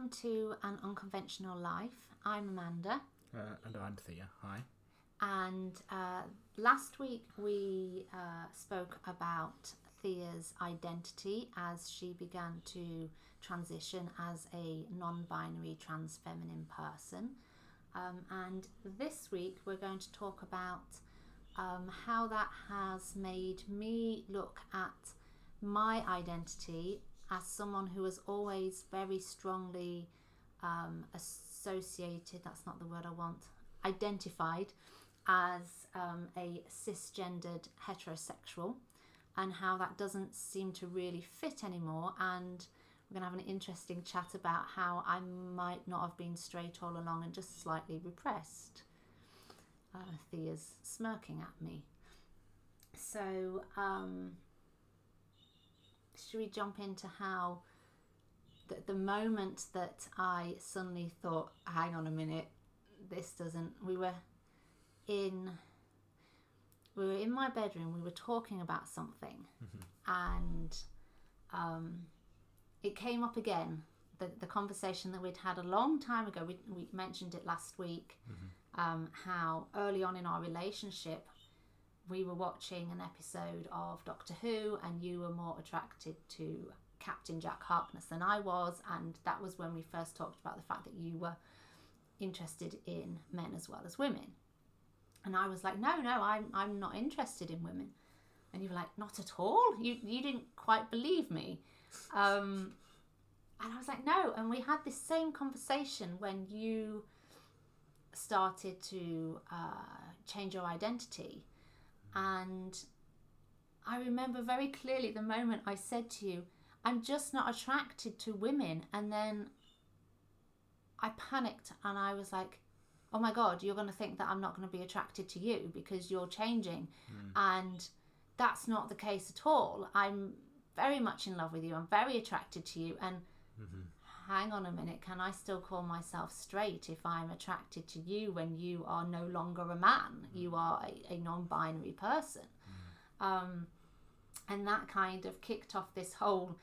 welcome to An Unconventional Life. I'm Amanda, Uh, and I'm Thea. Hi. and uh, last week we uh, spoke about Thea's identity as she began to transition as a non binary trans feminine person. Um, and this week we're going to talk about um, how that has made me look at my identity as someone who was always very strongly um, associated, that's not the word I want, identified as um, a cisgendered heterosexual, and how that doesn't seem to really fit anymore. And we're going to have an interesting chat about how I might not have been straight all along and just slightly repressed. Uh, Thea's smirking at me. So, um, should we jump into how the, the moment that I suddenly thought, hang on a minute, this doesn't. We were in. We were in my bedroom. We were talking about something, and um, it came up again. The, the conversation that we'd had a long time ago. We, we mentioned it last week. Um, how early on in our relationship, we were watching an episode of Doctor Who, and you were more attracted to Captain Jack Harkness than I was, and that was when we first talked about the fact that you were interested in men as well as women. And I was like, no, no, I'm I'm not interested in women. And you were like, not at all. You you didn't quite believe me. Um, and I was like, no. And we had this same conversation when you started to uh, change your identity. And I remember very clearly the moment I said to you, I'm just not attracted to women. And then I panicked and I was like, oh my God, you're going to think that I'm not going to be attracted to you because you're changing. Hmm. And that's not the case at all. I'm very much in love with you. I'm very attracted to you. And mm-hmm. Hang on a minute, can I still call myself straight if I'm attracted to you when you are no longer a man? You are a, a non binary person. Um, and that kind of kicked off this whole.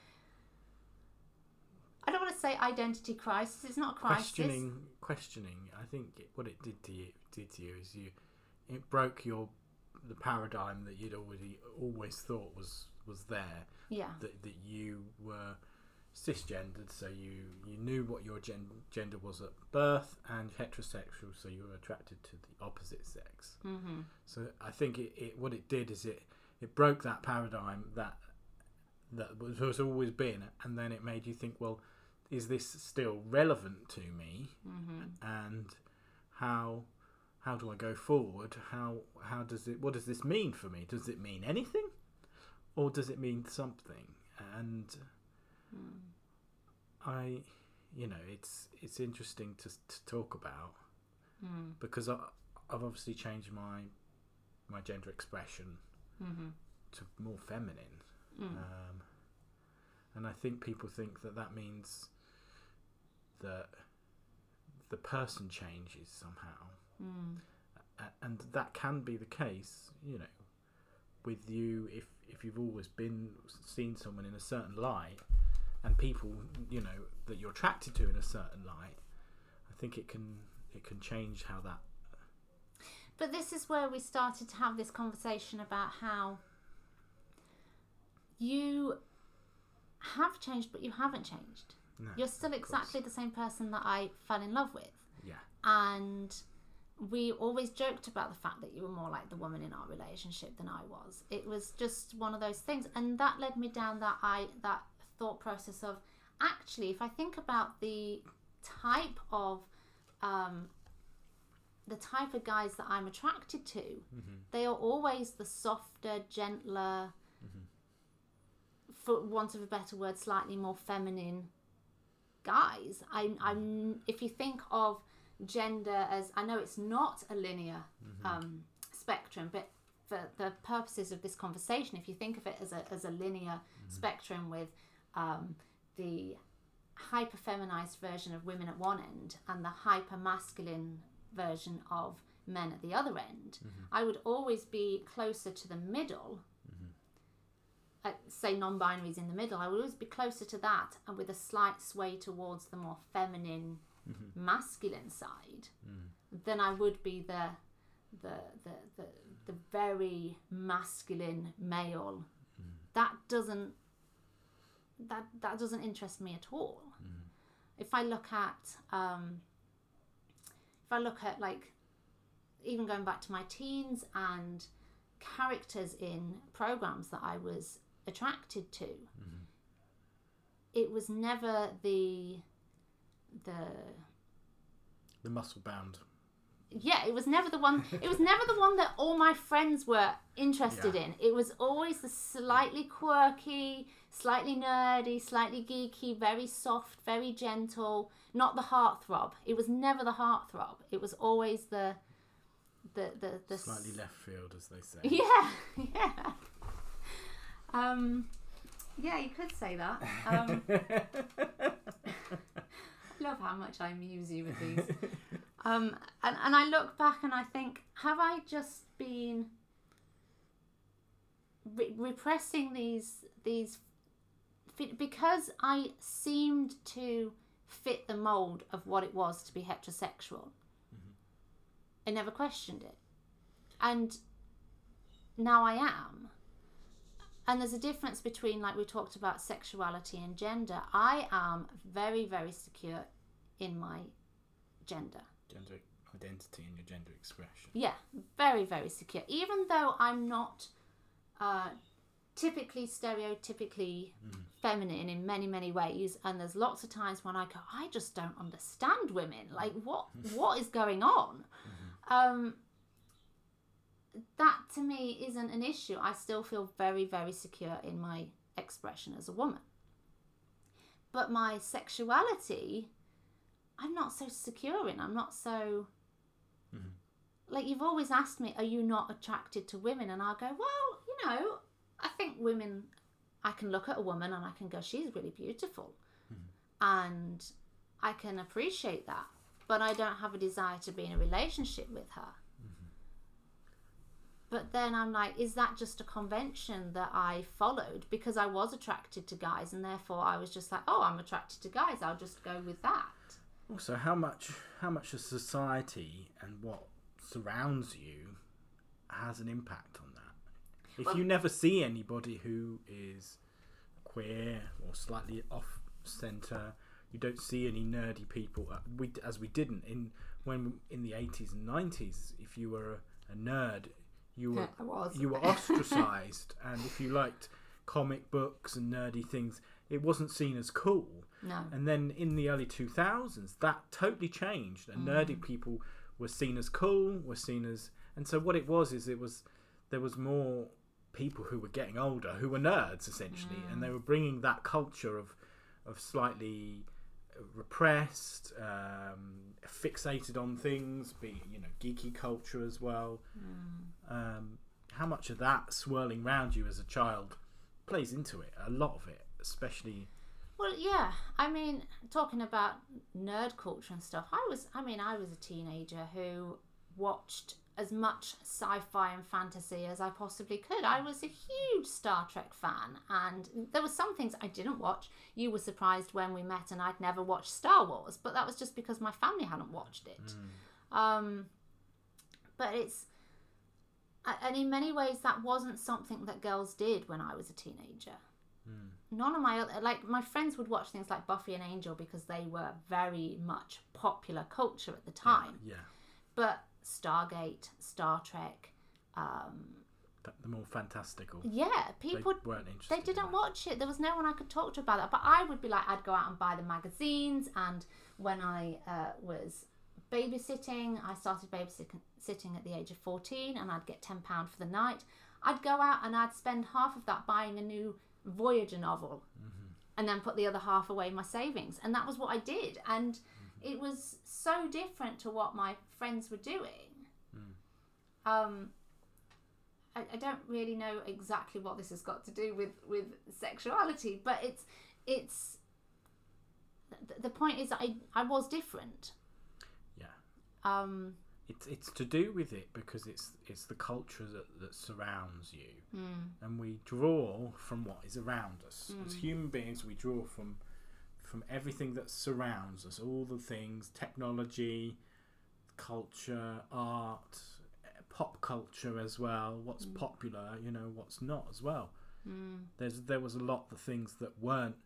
I don't want to say identity crisis. It's not a crisis. Questioning, questioning. I think it, what it did to you did to you is you, it broke your the paradigm that you'd already always thought was was there. Yeah. That that you were cisgendered, so you you knew what your gen, gender was at birth, and heterosexual, so you were attracted to the opposite sex. Mm-hmm. So I think it, it what it did is it it broke that paradigm that that was, was always been, and then it made you think, well, is this still relevant to me? Mm-hmm. And how how do I go forward? How how does it? What does this mean for me? Does it mean anything, or does it mean something? And I, you know, it's it's interesting to to talk about Mm. because I, I've obviously changed my my gender expression Mm-hmm. to more feminine, Mm. um, and I think people think that that means that the person changes somehow, Mm. And that can be the case. You know, with you if if you've always been seen someone in a certain light, and people you know that you're attracted to in a certain light, I think it can it can change how that But this is where we started to have this conversation about how you have changed, but you haven't changed. No, You're still exactly the same person that I fell in love with. yeah And we always joked about the fact that you were more like the woman in our relationship than I was. It was just one of those things. And that led me down that I that thought process of actually if I think about the type of um, the type of guys that I'm attracted to, they are always the softer, gentler, for want of a better word, slightly more feminine guys. I'm, I'm. If you think of gender as, I know it's not a linear um, spectrum, but for the purposes of this conversation, if you think of it as a as a linear spectrum with um, the hyper feminized version of women at one end and the hyper masculine version of men at the other end, mm-hmm. I would always be closer to the middle mm-hmm. uh, say non-binaries in the middle, I would always be closer to that, and with a slight sway towards the more feminine, mm-hmm. masculine side, mm. than I would be the the the the, the very masculine male. Mm. That doesn't that that doesn't interest me at all. If I look at um, if I look at like even going back to my teens and characters in programs that I was attracted to, it was never the the The muscle bound. Yeah, it was never the one. It was never the one that all my friends were interested Yeah. in. It was always the slightly quirky, slightly nerdy, slightly geeky, very soft, very gentle. Not the heartthrob. It was never the heartthrob. It was always the, the the the s- Slightly left field, as they say. Yeah, yeah. Um, yeah, you could say that. Um, I love how much I amuse you with these. Um, and, and I look back and I think, have I just been re- repressing these these because I seemed to fit the mold of what it was to be heterosexual. I never questioned it, and now I am. And there's a difference between, like we talked about, sexuality and gender. I am very, very secure in my gender. Gender identity and your gender expression. Yeah, very, very secure. Even though I'm not uh, typically stereotypically feminine in many, many ways, and there's lots of times when I go, I just don't understand women. Like, what what is going on? Um, that to me isn't an issue. I still feel very, very secure in my expression as a woman. But my sexuality, I'm not so secure in. I'm not so mm-hmm. like you've always asked me, are you not attracted to women? And I'll go, well, you know, I think women, I can look at a woman and I can go, she's really beautiful. Mm-hmm. And I can appreciate that. But I don't have a desire to be in a relationship with her. Mm-hmm. But then I'm like, is that just a convention that I followed because I was attracted to guys and therefore I was just like, oh, I'm attracted to guys, I'll just go with that. Also, how much how much of society and what surrounds you has an impact on that? If Well- you never see anybody who is queer or slightly off center, you don't see any nerdy people. uh, We as we didn't in when in the eighties and nineties. If you were a, a nerd, you were was. you were ostracized, and if you liked comic books and nerdy things, it wasn't seen as cool. No. And then in the early 2000s, that totally changed, and nerdy people were seen as cool, were seen as, and so what it was is it was there was more people who were getting older who were nerds essentially, and they were bringing that culture of of slightly repressed, um, fixated on things, be you know geeky culture as well. Um, how much of that swirling round you as a child plays into it? A lot of it, especially. Well, yeah. I mean, talking about nerd culture and stuff, I was, I mean, I was a teenager who watched as much sci fi and fantasy as I possibly could. I was a huge Star Trek fan, and there were some things I didn't watch. You were surprised when we met, and I'd never watched Star Wars, but that was just because my family hadn't watched it. Um, but it's, and in many ways, that wasn't something that girls did when I was a teenager none of my other like my friends would watch things like Buffy and Angel because they were very much popular culture at the time. Yeah, But Stargate, Star Trek, um, th- the more fantastical. yeah, They people weren't interested. they didn't watch it. There was no one I could talk to about that. But I would be like, I'd go out and buy the magazines. And when I uh, was babysitting, I started babysitting at the age of 14 and I'd get £10 for the night. I'd go out and I'd spend half of that buying a new Voyager novel and then put the other half away in my savings. And that was what I did. And it was so different to what my friends were doing. Um, I, I don't really know exactly what this has got to do with with sexuality, but it's it's th- the point is I I was different. Yeah. Um, it's it's to do with it because it's it's the culture that, that surrounds you, Mm. and we draw from what is around us. As Mm. human beings, we draw from from everything that surrounds us, all the things, technology, culture, art, pop culture as well. What's Mm. popular, you know, what's not as well. Mm. There's there was a lot of things that weren't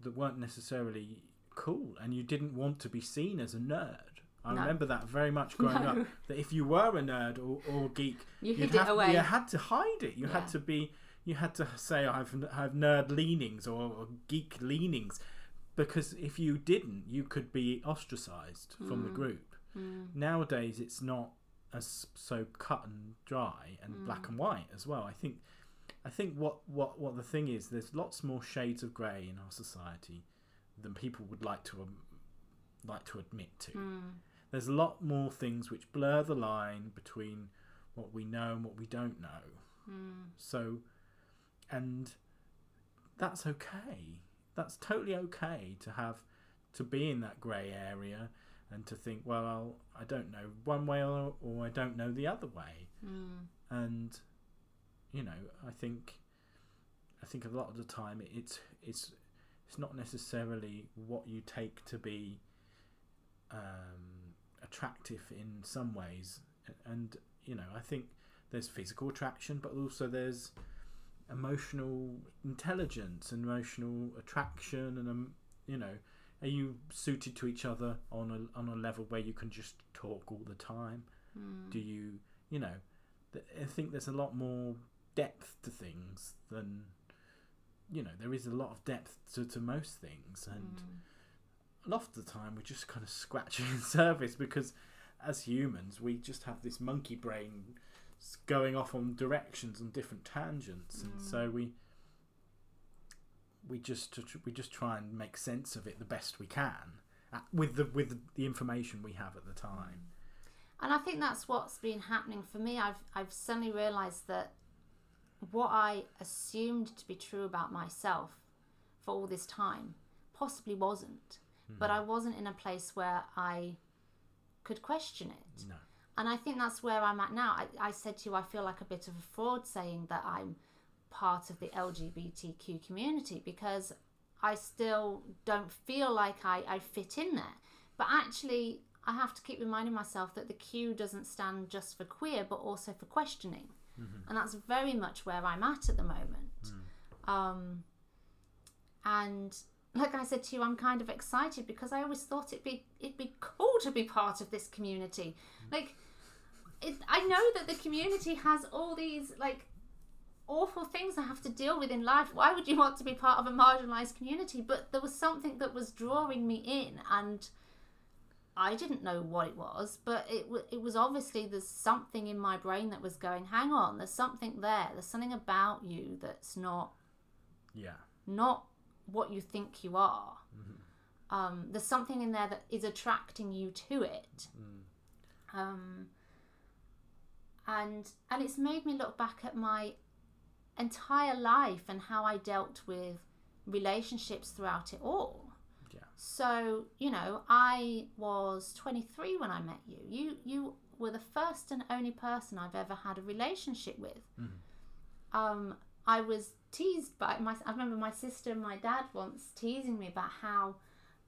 that weren't necessarily cool, and you didn't want to be seen as a nerd. I No. remember that very much growing up. That if you were a nerd or, or geek, You hid have, it away. You had to hide it. You Yeah. had to be. You had to say I have nerd leanings or, or geek leanings, because if you didn't, you could be ostracized from the Mm. group. Mm. Nowadays, it's not as so cut and dry and Mm. black and white as well. I think. I think what, what, what the thing is, there's lots more shades of grey in our society than people would like to um, like to admit to Mm. There's a lot more things which blur the line between what we know and what we don't know. Mm. So, and that's okay. That's totally okay to have to be in that grey area and to think, well, I'll, I don't know one way or, or I don't know the other way. Mm. And you know, I think I think a lot of the time it, it's it's it's not necessarily what you take to be um, attractive in some ways, and you know, I think there's physical attraction, but also there's emotional intelligence and emotional attraction, and um, you know, are you suited to each other on a on a level where you can just talk all the time? Mm. do you you know th- i think there's a lot more depth to things than you know there is a lot of depth to, to most things and Mm. A lot of the time we're just kind of scratching the surface because as humans we just have this monkey brain going off on directions and different tangents and Mm. so we we just we just try and make sense of it the best we can uh, with the with the information we have at the time And I think that's what's been happening for me. I've I've suddenly realised that what I assumed to be true about myself for all this time possibly wasn't. But mm-hmm. I wasn't in a place where I could question it. no And I think that's where I'm at now. I, I said to you, I feel like a bit of a fraud saying that I'm part of the LGBTQ community because I still don't feel like I, I fit in there. But actually, I have to keep reminding myself that the Q doesn't stand just for queer, but also for questioning. Mm-hmm. And that's very much where I'm at at the moment. Mm. Um, and like I said to you, I'm kind of excited because I always thought it'd be it'd be cool to be part of this community. Like, it, I know that the community has all these like awful things I have to deal with in life. Why would you want to be part of a marginalized community? But there was something that was drawing me in, and I didn't know what it was, but it w- it was obviously there's something in my brain that was going, hang on, there's something there. There's something about you that's not yeah not what you think you are. Um, there's something in there that is attracting you to it. Um, and and it's made me look back at my entire life and how I dealt with relationships throughout it all. Yeah. So, you know, I was 23 when I met you. You you were the first and only person I've ever had a relationship with. Um, I was teased by my. I remember my sister and my dad once teasing me about how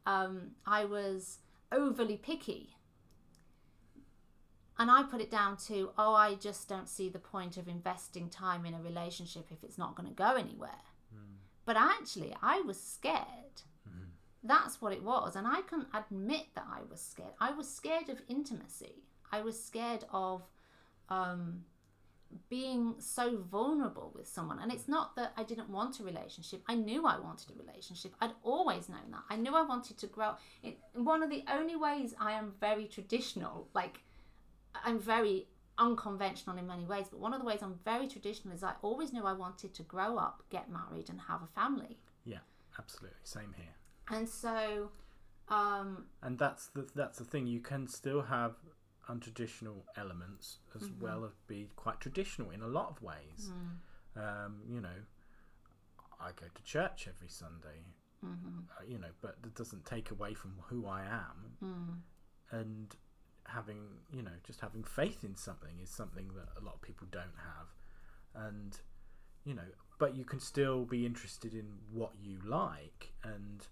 um, I was overly picky. And I put it down to, oh, I just don't see the point of investing time in a relationship if it's not going to go anywhere. But actually, I was scared. That's what it was. And I can admit that I was scared. I was scared of intimacy. I was scared of um, being so vulnerable with someone. And it's not that I didn't want a relationship. I knew I wanted a relationship. I'd always known that. I knew I wanted to grow. It, one of the only ways I am very traditional, like I'm very unconventional in many ways, but one of the ways I'm very traditional is I always knew I wanted to grow up, get married, and have a family. Yeah, absolutely. Same here. And so, um, And that's the that's the thing. You can still have untraditional elements as well as be quite traditional in a lot of ways. Um, you know, I go to church every Sunday. Uh, you know, but that doesn't take away from who I am. And having you know just having faith in something is something that a lot of people don't have, and you know, but you can still be interested in what you like, and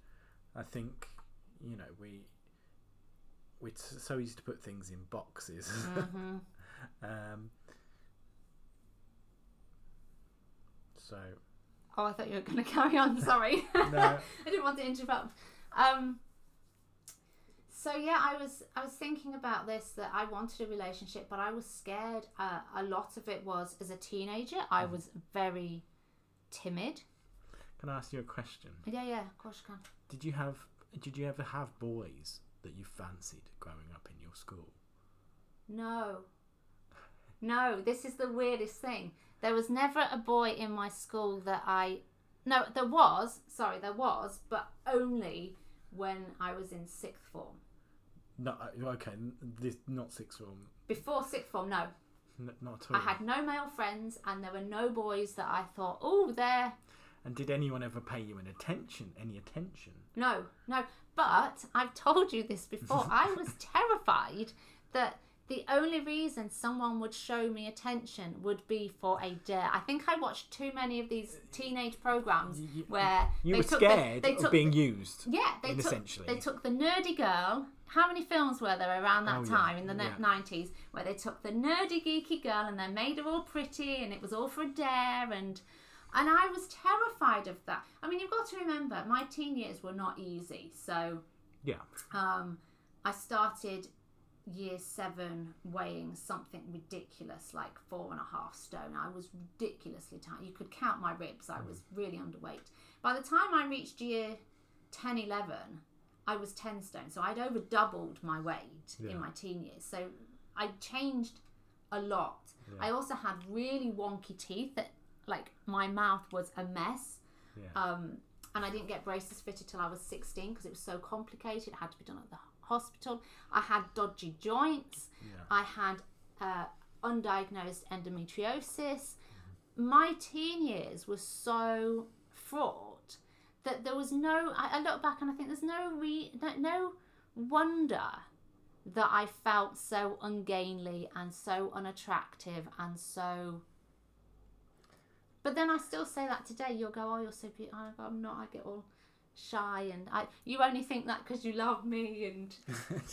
I think you know we. It's so easy to put things in boxes. hmm um, so Oh, I thought you were going to carry on. Sorry. no, I didn't want to interrupt. Um, so yeah, I was I was thinking about this that I wanted a relationship, but I was scared. Uh, a lot of it was as a teenager. I was very timid. can I ask you a question? Yeah, yeah, of course you can. Did you have did you ever have boys that you fancied growing up in your school? No, no. This is the weirdest thing. There was never a boy in my school that I. No, there was. Sorry, there was, but only when I was in sixth form. No, uh, okay, this not sixth form, Before sixth form, no. n- not at all. I had no male friends, and there were no boys that I thought, oh, they're And did anyone ever pay you an attention? Any attention? no, no. But I've told you this before. I was terrified that the only reason someone would show me attention would be for a dare. I think I watched too many of these teenage programs where You they were took the- scared they of being used. Yeah, they took, essentially. they took the nerdy girl. How many films were there around that Oh, yeah, time in the yeah. nineties where they took the nerdy geeky girl and they made her all pretty and it was all for a dare and and I was terrified of that. I mean, you've got to remember my teen years were not easy. So Yeah. um, I started year seven weighing something ridiculous like four and a half stone. I was ridiculously tight. You could count my ribs. I was really underweight. By the time I reached year 10, 11, I was 10 stone. So I'd over doubled my weight Yeah. in my teen years. So I changed a lot. Yeah. I also had really wonky teeth that, like, my mouth was a mess. Yeah. Um, and I didn't get braces fitted till I was 16 because it was so complicated. It had to be done at the hospital. I had dodgy joints. Yeah. I had uh, undiagnosed endometriosis. My teen years were so fraught that there was no. I, I look back and I think there's no re, no, no wonder that I felt so ungainly and so unattractive and so. But then I still say that today. You'll go, oh, you're so beautiful. I go, I'm not. I get all shy and I. You only think that because you love me and.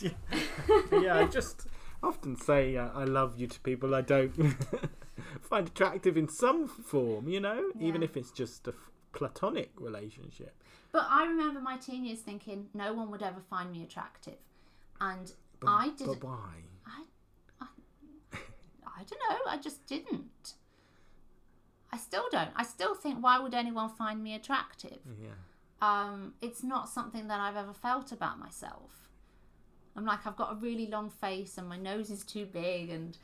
yeah. yeah, I just often say uh, I love you to people I don't find attractive in some form, you know, even if it's just a f- platonic relationship. But I remember my teen years thinking no one would ever find me attractive, and But, I didn't. But why? I, I, I don't know. I just didn't. I still don't. I still think why would anyone find me attractive? Yeah. Um, it's not something that I've ever felt about myself. I'm like I've got a really long face and my nose is too big and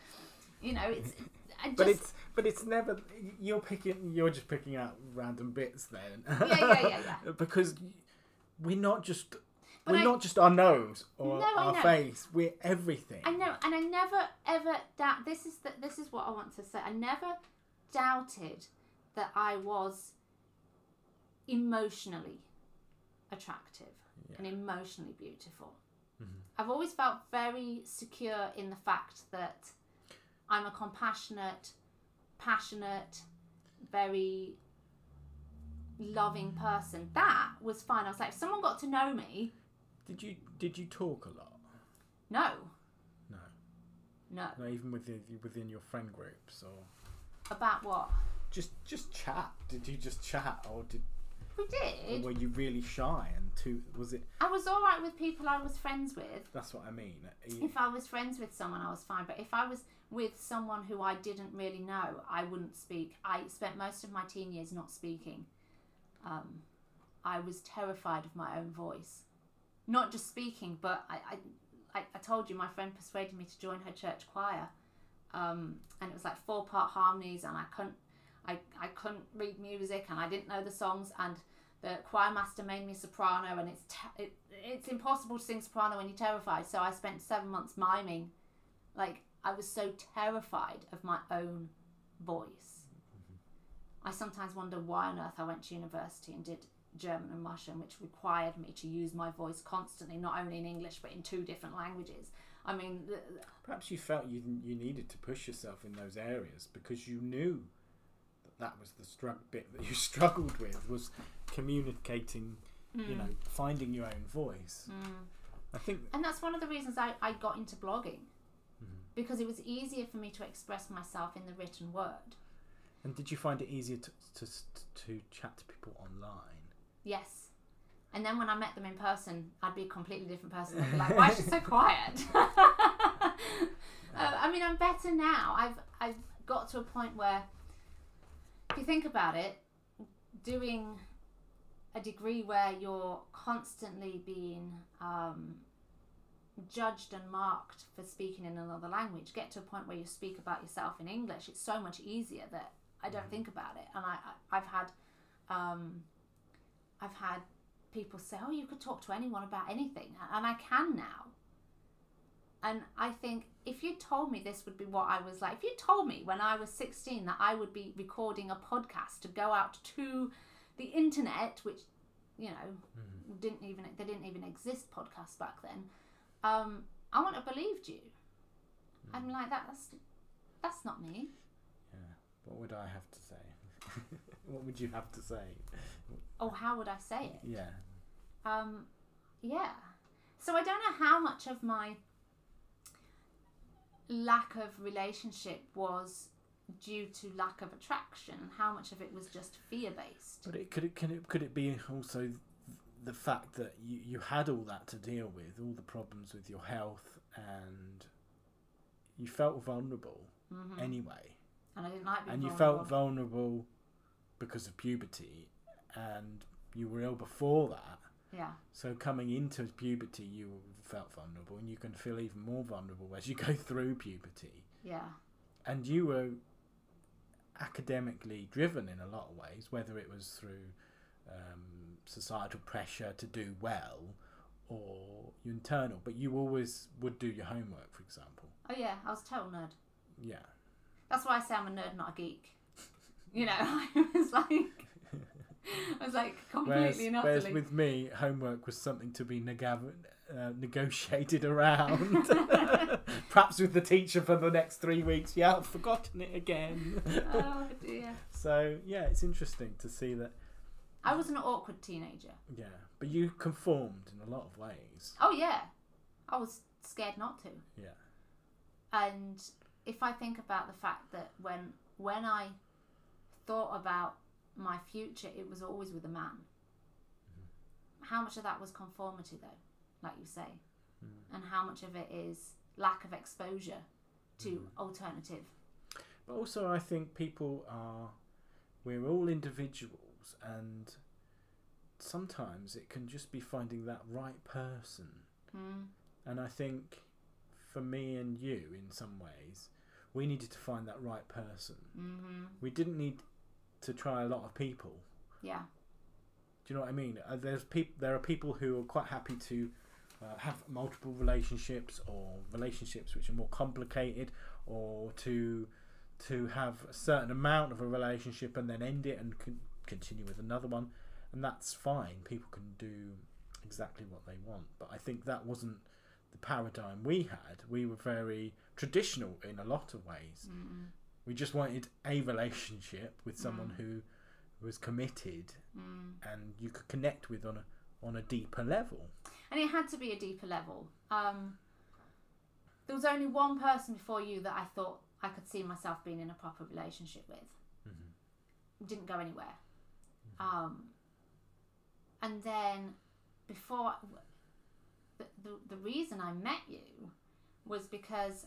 you know it's. I just, But it's but it's never you're picking you're just picking out random bits then. Yeah, yeah, yeah, yeah. because we're not just But we're I- not just our nose or No, our face. We're everything. I know, and I never ever doubt. This is that. this is what I want to say. I never doubted that I was emotionally attractive Yeah. and emotionally beautiful. Mhm. I've always felt very secure in the fact that I'm a compassionate, passionate, very loving person. That was fine. I was like, if someone got to know me, Did you did you talk a lot? no, No. no, Not even within within your friend groups or about what just just chat. Did you just chat or did we or did. were you really shy and too was it I was all right with people I was friends with. that's what I mean. You- If I was friends with someone, I was fine. But if I was with someone who I didn't really know, I wouldn't speak. I spent most of my teen years not speaking. Um, I was terrified of my own voice. Not just speaking, but I, I, I told you my friend persuaded me to join her church choir. Um, and it was like four part harmonies, and I couldn't, I, I couldn't read music, and I didn't know the songs, and the choir master made me soprano, and it's te- it, it's impossible to sing soprano when you're terrified. So I spent seven months miming, like I was so terrified of my own voice. I sometimes wonder why on earth I went to university and did German and Russian, which required me to use my voice constantly, not only in English but in two different languages. I mean, Perhaps you felt you you needed to push yourself in those areas because you knew that that was the strugg bit that you struggled with was communicating. You know, finding your own voice. mm. I think. and that's one of the reasons I, I got into blogging Mhm. because it was easier for me to express myself in the written word. And did you find it easier to to to chat to people online? Yes. And then when I met them in person, I'd be a completely different person. I'd be like, why is she so quiet? uh, I mean, I'm better now. I've, I've got to a point where, if you think about it, doing a degree where you're constantly being um, judged and marked for speaking in another language, get to a point where you speak about yourself in English, it's so much easier that I don't think about it. And I, I, I've had. Um, I've had people say, "Oh, you could talk to anyone about anything," and I can now. And I think if you told me this would be what I was like, if you told me when I was 16 that I would be recording a podcast to go out to the internet, which you know didn't even they didn't even exist podcasts back then, um, I wouldn't have believed you. I'm like that. That's that's not me. Yeah. What would I have to say? what would you have to say? Oh, how would I say it? Yeah. Um, yeah. So I don't know how much of my lack of relationship was due to lack of attraction, and how much of it was just fear based. But it could it can it could it be also the fact that you, you had all that to deal with, all the problems with your health, and you felt vulnerable hmm anyway, And I didn't like being and you felt vulnerable because of puberty, and you were ill before that. Yeah. So coming into puberty, you felt vulnerable, and you can feel even more vulnerable as you go through puberty. Yeah. And you were academically driven in a lot of ways, whether it was through um, societal pressure to do well or your internal. But you always would do your homework, for example. Oh yeah, I was a total nerd. Yeah. That's why I say I'm a nerd, not a geek. You know, I was like, I was like Whereas, completely and whereas with me, homework was something to be negav- uh, negotiated around. Perhaps with the teacher for the next three weeks. Yeah, I've forgotten it again. oh dear. so yeah, it's interesting to see that. I was an awkward teenager. Yeah, but you conformed in a lot of ways. Oh yeah, I was scared not to. Yeah. And if I think about the fact that when when I thought about my future, it was always with a man. How much of that was conformity, though, like you say, and how much of it is lack of exposure to alternative? But also, I think people are. We're all individuals, and sometimes it can just be finding that right person. Hmm. And I think for me and you, in some ways, we needed to find that right person. Mm-hmm. We didn't need to try a lot of people. Yeah. Do you know what I mean? Uh, there's people. There are people who are quite happy to uh, have multiple relationships, or relationships which are more complicated, or to to have a certain amount of a relationship and then end it and con- continue with another one, and that's fine. People can do exactly what they want, but I think that wasn't the paradigm we had. We were very traditional in a lot of ways. Mm-mm. We just wanted a relationship with someone who was committed Mm. and you could connect with on a on a deeper level. And it had to be a deeper level. Um, there was only one person before you that I thought I could see myself being in a proper relationship with. Didn't go anywhere. Um, and then before the, the the reason I met you was because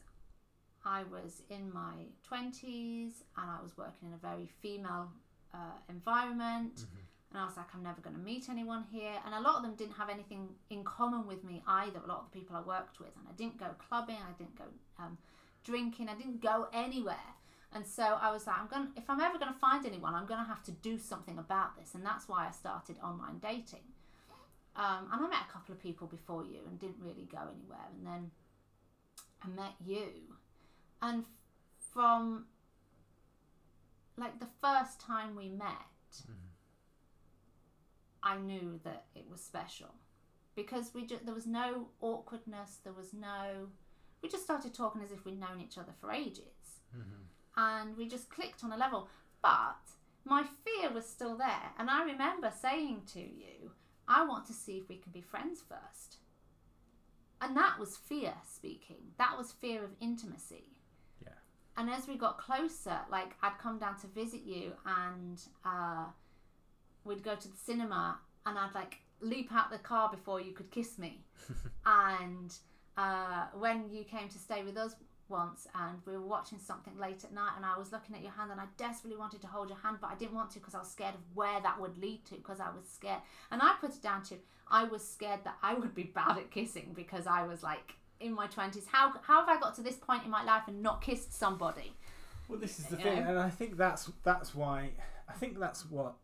I was in my twenties and I was working in a very female uh, environment. And I was like, I'm never going to meet anyone here. And a lot of them didn't have anything in common with me either. A lot of the people I worked with, and I didn't go clubbing, I didn't go um, drinking, I didn't go anywhere. And so I was like, I'm going. to If I'm ever going to find anyone, I'm going to have to do something about this. And that's why I started online dating. Um, and I met a couple of people before you and didn't really go anywhere. And then I met you, and from like the first time we met, I knew that it was special because we just there was no awkwardness, there was no we just started talking as if we'd known each other for ages. Mm-hmm. And we just clicked on a level. But my fear was still there. And I remember saying to you, I want to see if we can be friends first. And that was fear speaking. That was fear of intimacy. And as we got closer, like I'd come down to visit you and uh, we'd go to the cinema and I'd like leap out the car before you could kiss me. and uh, when you came to stay with us once and we were watching something late at night and I was looking at your hand and I desperately wanted to hold your hand but I didn't want to because I was scared of where that would lead to because I was scared and I put it down to I was scared that I would be bad at kissing because I was like in my 20s how how have I got to this point in my life and not kissed somebody Well, this is the You thing, know? and I think that's that's why I think that's what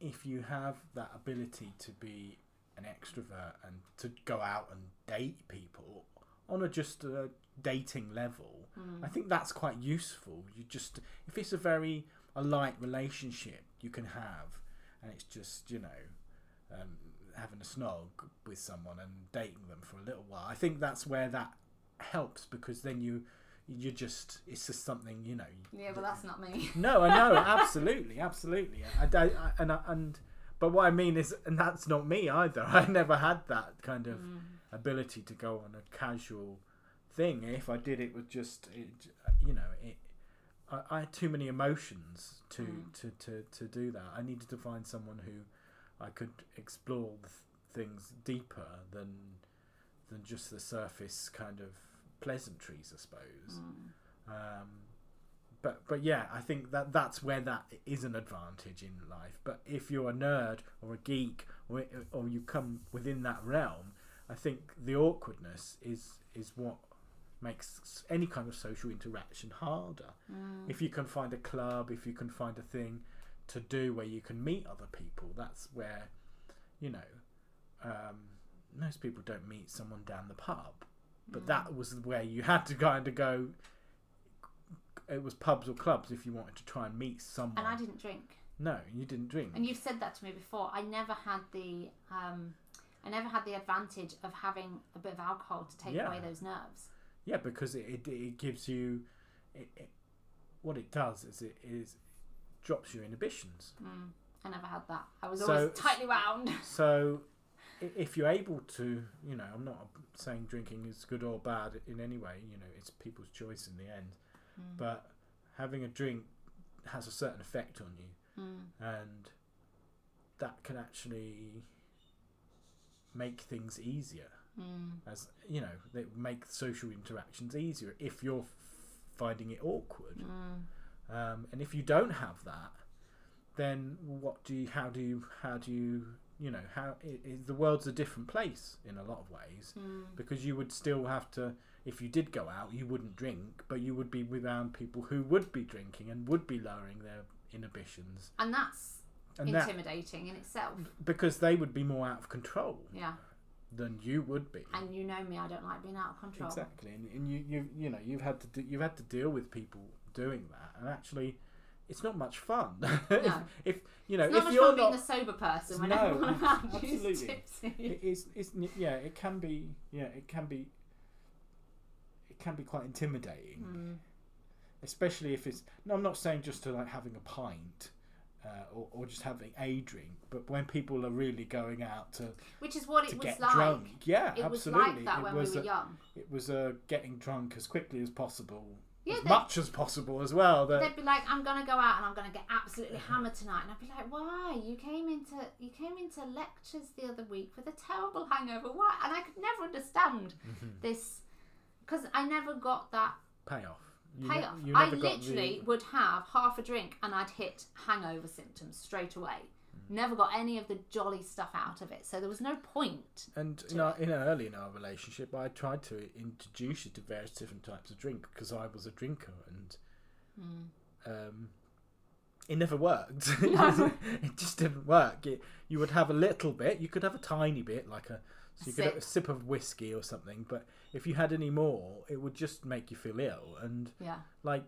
if you have that ability to be an extrovert and to go out and date people on a just a dating level, I think that's quite useful. You just if it's a very a light relationship you can have, and it's just you know um, having a snog with someone and dating them for a little while. I think that's where that helps because then you you just it's just something you know yeah but that's not me no, I know, absolutely, absolutely. I, I, I- and I, and but what I mean is, and that's not me either. I never had that kind of ability to go on a casual thing. If I did, it would just, it, you know, it. I, I had too many emotions to, Mm. to, to, to do that. I needed to find someone who I could explore th- things deeper than than just the surface kind of pleasantries, I suppose. Um, but but yeah, I think that that's where that is an advantage in life. But if you're a nerd or a geek or or you come within that realm, I think the awkwardness is is what makes any kind of social interaction harder. If you can find a club, if you can find a thing to do where you can meet other people, that's where you know um, most people don't meet someone down the pub. But that was where you had to kind of go it was pubs or clubs if you wanted to try and meet someone. and I didn't drink No, you didn't drink. And you've said that to me before. I never had the um, I never had the advantage of having a bit of alcohol to take Yeah. away those nerves. yeah, because it, it, it gives you it, it, what it does is it is drops your inhibitions. Mm, I never had that. I was So- always tightly wound. So if you're able to, you know, I'm not saying drinking is good or bad in any way. You know, it's people's choice in the end. Mm. But having a drink has a certain effect on you, Mm, and that can actually make things easier. mm, as you know they make social interactions easier if you're f- finding it awkward mm, um, and if you don't have that then what do you how do you how do you you know how i i the world's a different place in a lot of ways mm. because you would still have to if you did go out you wouldn't drink but you would be around people who would be drinking and would be lowering their inhibitions And that's and that intimidating in itself. because they would be more out of control Yeah. than you would be And you know me, I don't like being out of control. Exactly, and, and you you you know you've had to you've had to deal with people doing that, and actually, it's not much fun. if, No. if you know It's not if much you're fun being not, a sober person when No, everyone around you is tipsy. it is it's yeah it can be yeah it can be it can be quite intimidating, Mm, especially if it's no I'm not saying just to like having a pint. Uh, or, or just having a drink, but when people are really going out to, Which is what it was get like. drunk, yeah, It was absolutely. like that it when was we were a- young. it was uh, getting drunk as quickly as possible, Yeah, as much as possible as well. That They'd be like, "I'm gonna go out and I'm gonna get absolutely hammered tonight," and I'd be like, "Why? You came into you came into lectures the other week with a terrible hangover. Why?" And I could never understand Mm-hmm. this because I never got that payoff. You ne- payoff. you I literally the- would have half a drink and I'd hit hangover symptoms straight away. Mm. Never got any of the jolly stuff out of it, so there was no point. and in our, in our early in our relationship, I tried to introduce you to various different types of drink because I was a drinker, and Hmm. um, it never worked. it just didn't work. It, you would have a little bit. You could have a tiny bit, like a so you could have a sip. sip of whiskey or something. But if you had any more, it would just make you feel ill. And Yeah, like,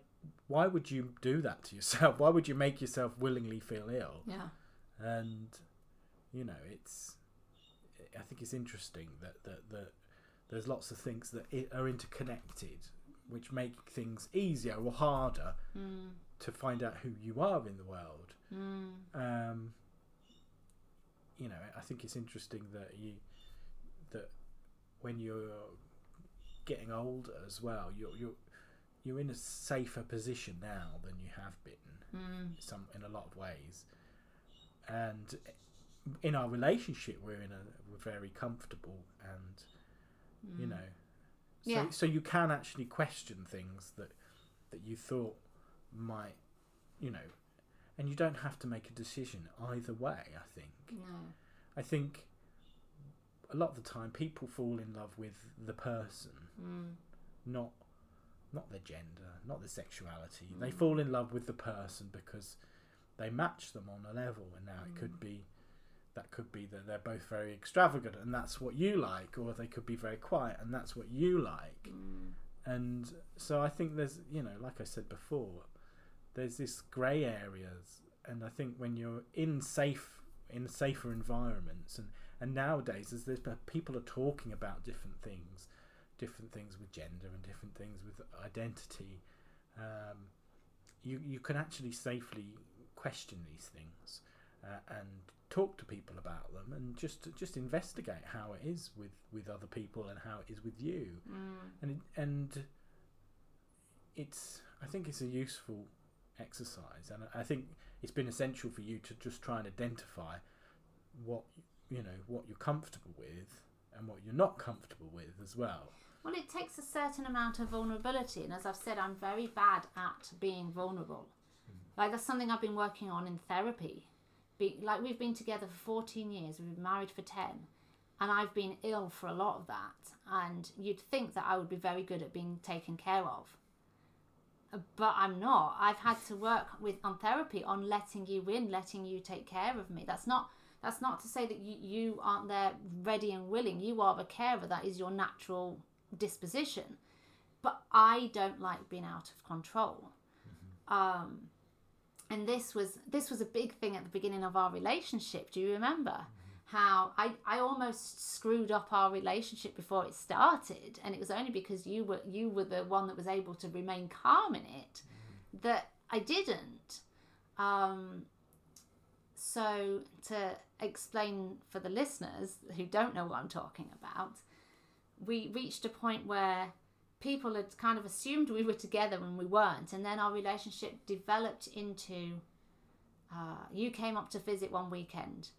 why would you do that to yourself? Why would you make yourself willingly feel ill? yeah, and you know it's i think it's interesting that that that there's lots of things that are interconnected, which make things easier or harder Mm. to find out who you are in the world. Mm. Um, you know, I think it's interesting that you that when you're getting older as well, you're you're you're in a safer position now than you have been Mm. some in a lot of ways, and in our relationship, we're in a we're very comfortable, and you Mm. know, so Yeah. so you can actually question things that that you thought might, you know, and you don't have to make a decision either way. I think. No. I think a lot of the time people fall in love with the person, Mm. not not their gender, not their sexuality. They Mm. fall in love with the person because they match them on a level, and now it could Mm. be that could be that they're both very extravagant and that's what you like, or they could be very quiet and that's what you like. Mm. And so I think there's, you know, like I said before, there's this grey areas, and I think when you're in safe, in safer environments, and and nowadays as there's people are talking about different things, different things with gender and different things with identity, um, you you can actually safely question these things uh, and talk to people about them and just just investigate how it is with with other people and how it is with you Mm. and it, and it's I think it's a useful exercise, and I think it's been essential for you to just try and identify what you know what you're comfortable with and what you're not comfortable with as well. Well, it takes a certain amount of vulnerability, and as I've said, I'm very bad at being vulnerable. Like that's something I've been working on in therapy. Be, like we've been together for 14 years, we've been married for 10, and I've been ill for a lot of that. And you'd think that I would be very good at being taken care of, but I'm not. I've had to work with on therapy on letting you in, letting you take care of me. That's not. That's not to say that you, you aren't there ready and willing. You are a carer. That is your natural disposition. But I don't like being out of control. Um, and this was this was a big thing at the beginning of our relationship. Do you remember how I, I almost screwed up our relationship before it started, and it was only because you were you were the one that was able to remain calm in it that I didn't. Um, so to explain for the listeners who don't know what I'm talking about, we reached a point where people had kind of assumed we were together when we weren't, and then our relationship developed into. Uh, you came up to visit one weekend,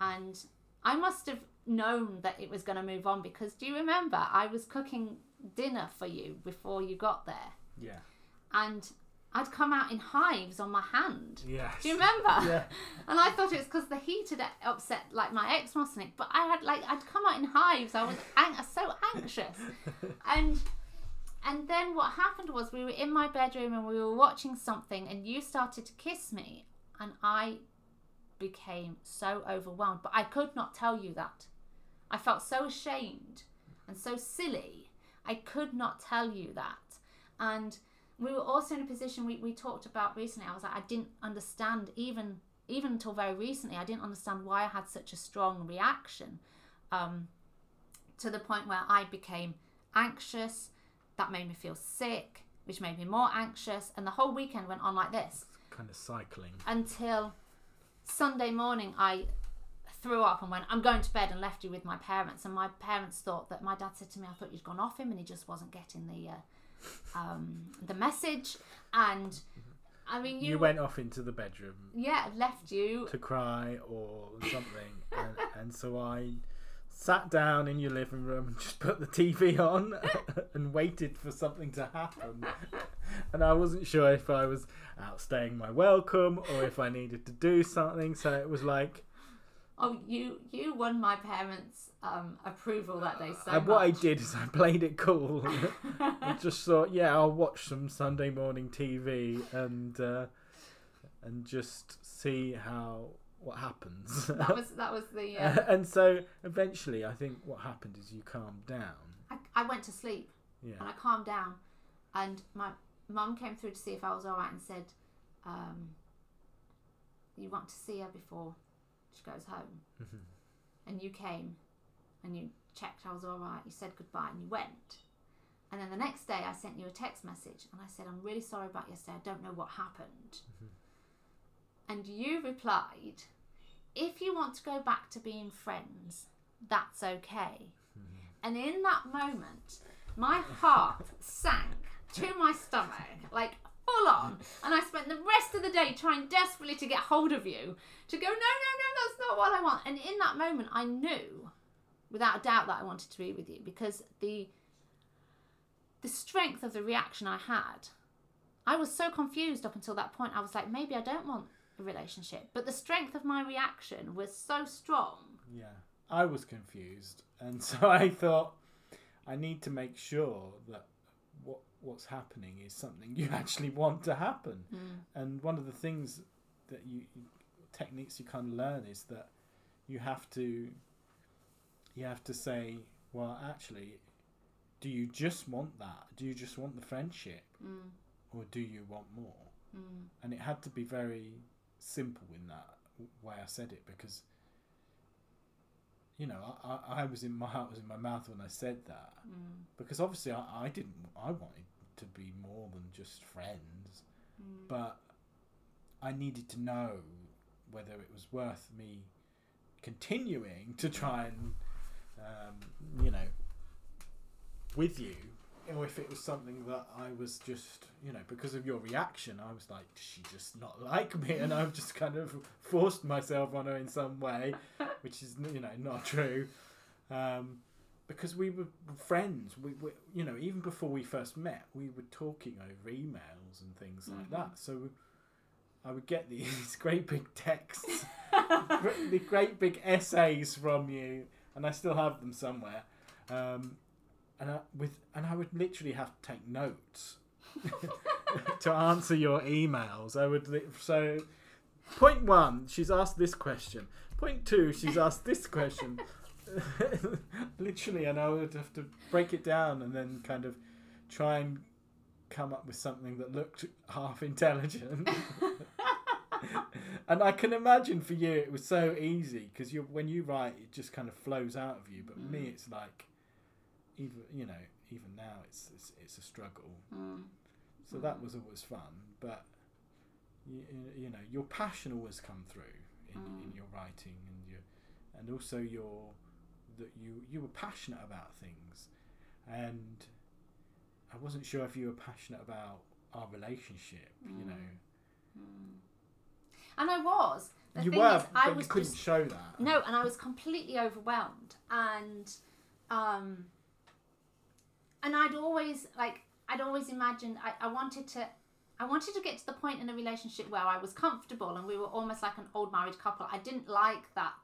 and I must have known that it was going to move on because do you remember I was cooking dinner for you before you got there, Yeah. and I'd come out in hives on my hand. Yes. Do you remember? Yeah. And I thought it was because the heat had upset like my ex muscling, but I had like I'd come out in hives. I was ang- so anxious, and and then what happened was we were in my bedroom and we were watching something, and you started to kiss me, and I became so overwhelmed, but I could not tell you that. I felt so ashamed and so silly. I could not tell you that, and we were also in a position we, we talked about recently. I was like, I didn't understand even even until very recently. I didn't understand why I had such a strong reaction, um, to the point where I became anxious. That made me feel sick, which made me more anxious, and the whole weekend went on like this Kind of cycling. until Sunday morning. I threw up and went, I'm going to bed and left you with my parents. And my parents thought that my dad said to me, I thought you'd gone off him and he just wasn't getting the uh, um, the message. And I mean, you, You went off into the bedroom yeah, left you. to cry or something, and, and so I sat down in your living room and just put the TV on and waited for something to happen. And I wasn't sure if I was outstaying my welcome or if I needed to do something. So it was like, Oh, you you won my parents' um, approval that day so and what I did is I played it cool. I just thought, yeah, I'll watch some Sunday morning TV and uh, and just see how what happens. that was that was the. Uh, and so eventually, I think what happened is you calmed down. I, I went to sleep Yeah. and I calmed down, and my mum came through to see if I was all right and said, um, "You want to see her before she goes home." Mhm. And you came, and you checked I was all right. You said goodbye and you went. And then the next day, I sent you a text message and I said, I'm really sorry about yesterday. I don't know what happened. And you replied, If you want to go back to being friends, that's okay. Mm-hmm. And in that moment, my heart sank to my stomach, like full on. And I spent the rest of the day trying desperately to get hold of you to go, No, no, no, that's not what I want. And in that moment, I knew without a doubt that I wanted to be with you because the the strength of the reaction I had, I was so confused up until that point. I was like, maybe I don't want relationship. But the strength of my reaction was so strong. Yeah, I was confused, and so I thought I need to make sure that what what's happening is something you actually want to happen. And one of the things that you techniques you kind of learn is that you have to you have to say, well, actually, do you just want that? Do you just want the friendship, Mm, or do you want more? mm, and it had to be very simple in that way I said it because you know I, I, I was in my heart was in my mouth when I said that mm, because obviously I, I didn't I wanted to be more than just friends mm. but I needed to know whether it was worth me continuing to try and um, you know with you or if it was something that I was just you know because of your reaction I was like does she just not like me? And I've just kind of forced myself on her in some way which is you know not true. Um, because we were friends. We, we you know even before we first met we were talking over emails and things like Mhm. that. So I would get these great big texts the great big essays from you and I still have them somewhere. Um, and I, with and I would literally have to take notes to answer your emails. I would li- so point one, she's asked this question. Point two, she's asked this question. literally, and I would have to break it down and then kind of try and come up with something that looked half intelligent. and I can imagine for you it was so easy because you when you write it just kind of flows out of you. But me, Mm. it's like even you know even now it's it's, it's a struggle. Mm. So that was always fun, but you, you know your passion always come through in, in Mm. your writing and your and also your that you you were passionate about things, and I wasn't sure if you were passionate about our relationship. You Mm. know, Mm. And I was. The you thing were, is, but I you was couldn't just show that. no, and I was completely overwhelmed, and um, and I'd always like I'd always imagined I, I wanted to. I wanted to get to the point in a relationship where I was comfortable and we were almost like an old married couple. I didn't like that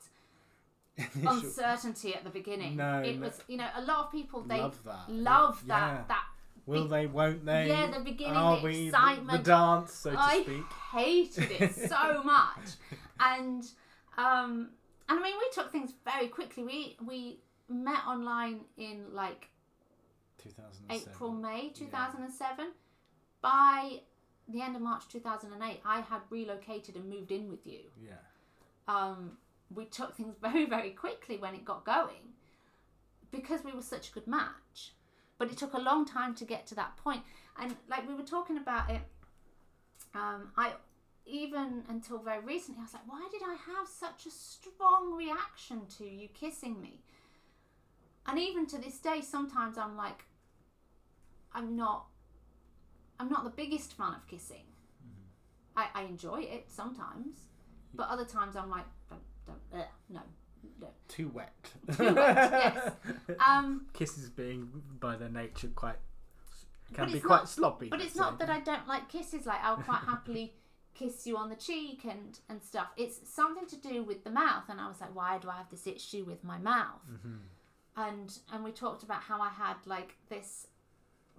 uncertainty at the beginning. No, it no. was, you know, a lot of people they love that. love Yeah. that that Will they? Won't they? Yeah, the beginning, Are the we the- excitement. The dance, so to I speak. hated it so much, and um, and I mean, we took things very quickly. We we met online in like 2007. April, May two thousand and seven. By the end of March two thousand and eight, I had relocated and moved in with you. Yeah. Um, we took things very very quickly when it got going because we were such a good match. But it took a long time to get to that point. point, and like we were talking about it. Um, I even until very recently, I was like, why did I have such a strong reaction to you kissing me? And even to this day, sometimes I'm like, I'm not, I'm not the biggest fan of kissing. I, I enjoy it sometimes, but other times I'm like, don't, don't, ugh, no, no. Too wet. Too wet, yes. Um, Kisses being by their nature quite can be quite not- sloppy. But let's it's not that I don't like kisses. Like I'll quite happily kiss you on the cheek and and stuff. It's something to do with the mouth. And I was like, why do I have this issue with my mouth? Mhm. And and we talked about how I had like this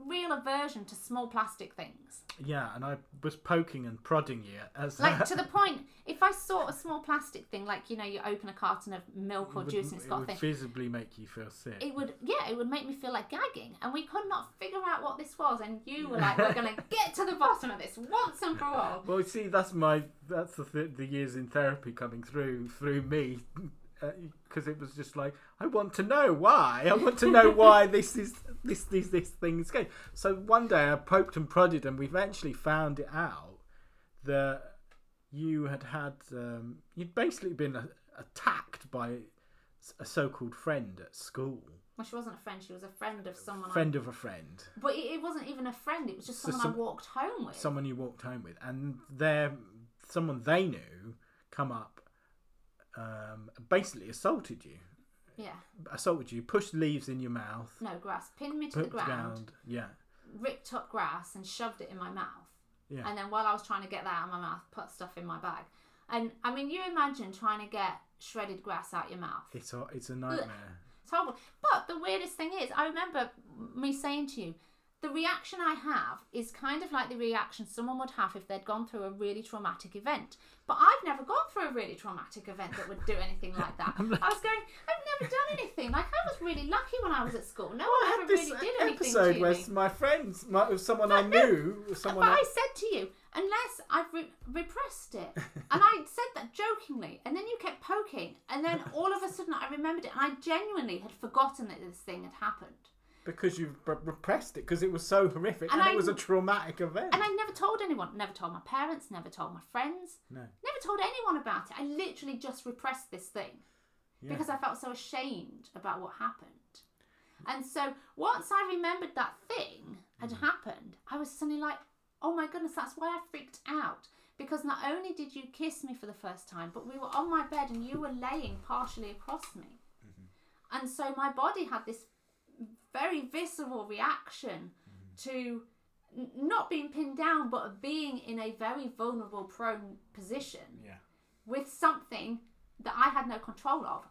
real aversion to small plastic things. Yeah, and I was poking and prodding you as Like to the point, if I saw a small plastic thing, like you know, you open a carton of milk or would, juice and it's got a would visibly make you feel sick. it would yeah it would make me feel like gagging and we could not figure out what this was and you were like we're gonna get to the bottom of this once and for all Well, see, that's my that's the th- the years in therapy coming through through me because it was just like I want to know why. I want to know why this is this this this thing is going. So one day I poked and prodded, and we eventually found it out that you had had um, you'd basically been a, attacked by a so-called friend at school, Well, she wasn't a friend. She was a friend of someone. I- friend of a friend, But it, it wasn't even a friend. It was just So someone some- I walked home with. someone you walked home with, and there someone they knew come up, um, basically assaulted you, Yeah. assaulted you, pushed leaves in your mouth, No grass. Pinned me to the ground, yeah, ripped up grass, and shoved it in my mouth. yeah. And then while I was trying to get that out of my mouth, put stuff in my bag. And I mean, you imagine trying to get shredded grass out your mouth. It's a it's a nightmare. It's horrible. But the weirdest thing is, I remember me saying to you, the reaction I have is kind of like the reaction someone would have if they'd gone through a really traumatic event. But I've never gone through a really traumatic event that would do anything like that. I was going, I've never done anything. Like I was really lucky when I was at school. No I one had ever this really did anything episode to where me. my friends, my, someone I knew, someone But I, I said to you, unless I've re- repressed it, and I said that jokingly, and then you kept poking, and then all of a sudden I remembered it, and I genuinely had forgotten that this thing had happened. Because you've repressed it because it was so horrific and, And it was a traumatic event. And I never told anyone, never told my parents, never told my friends, no, never told anyone about it. I literally just repressed this thing yeah. because I felt so ashamed about what happened. And so once I remembered that thing had mm. happened, I was suddenly like, oh my goodness, that's why I freaked out. Because not only did you kiss me for the first time, but we were on my bed and you were laying partially across me. Mm-hmm. And so my body had this very visceral reaction to n- not being pinned down, but being in a very vulnerable, prone position yeah, with something that I had no control of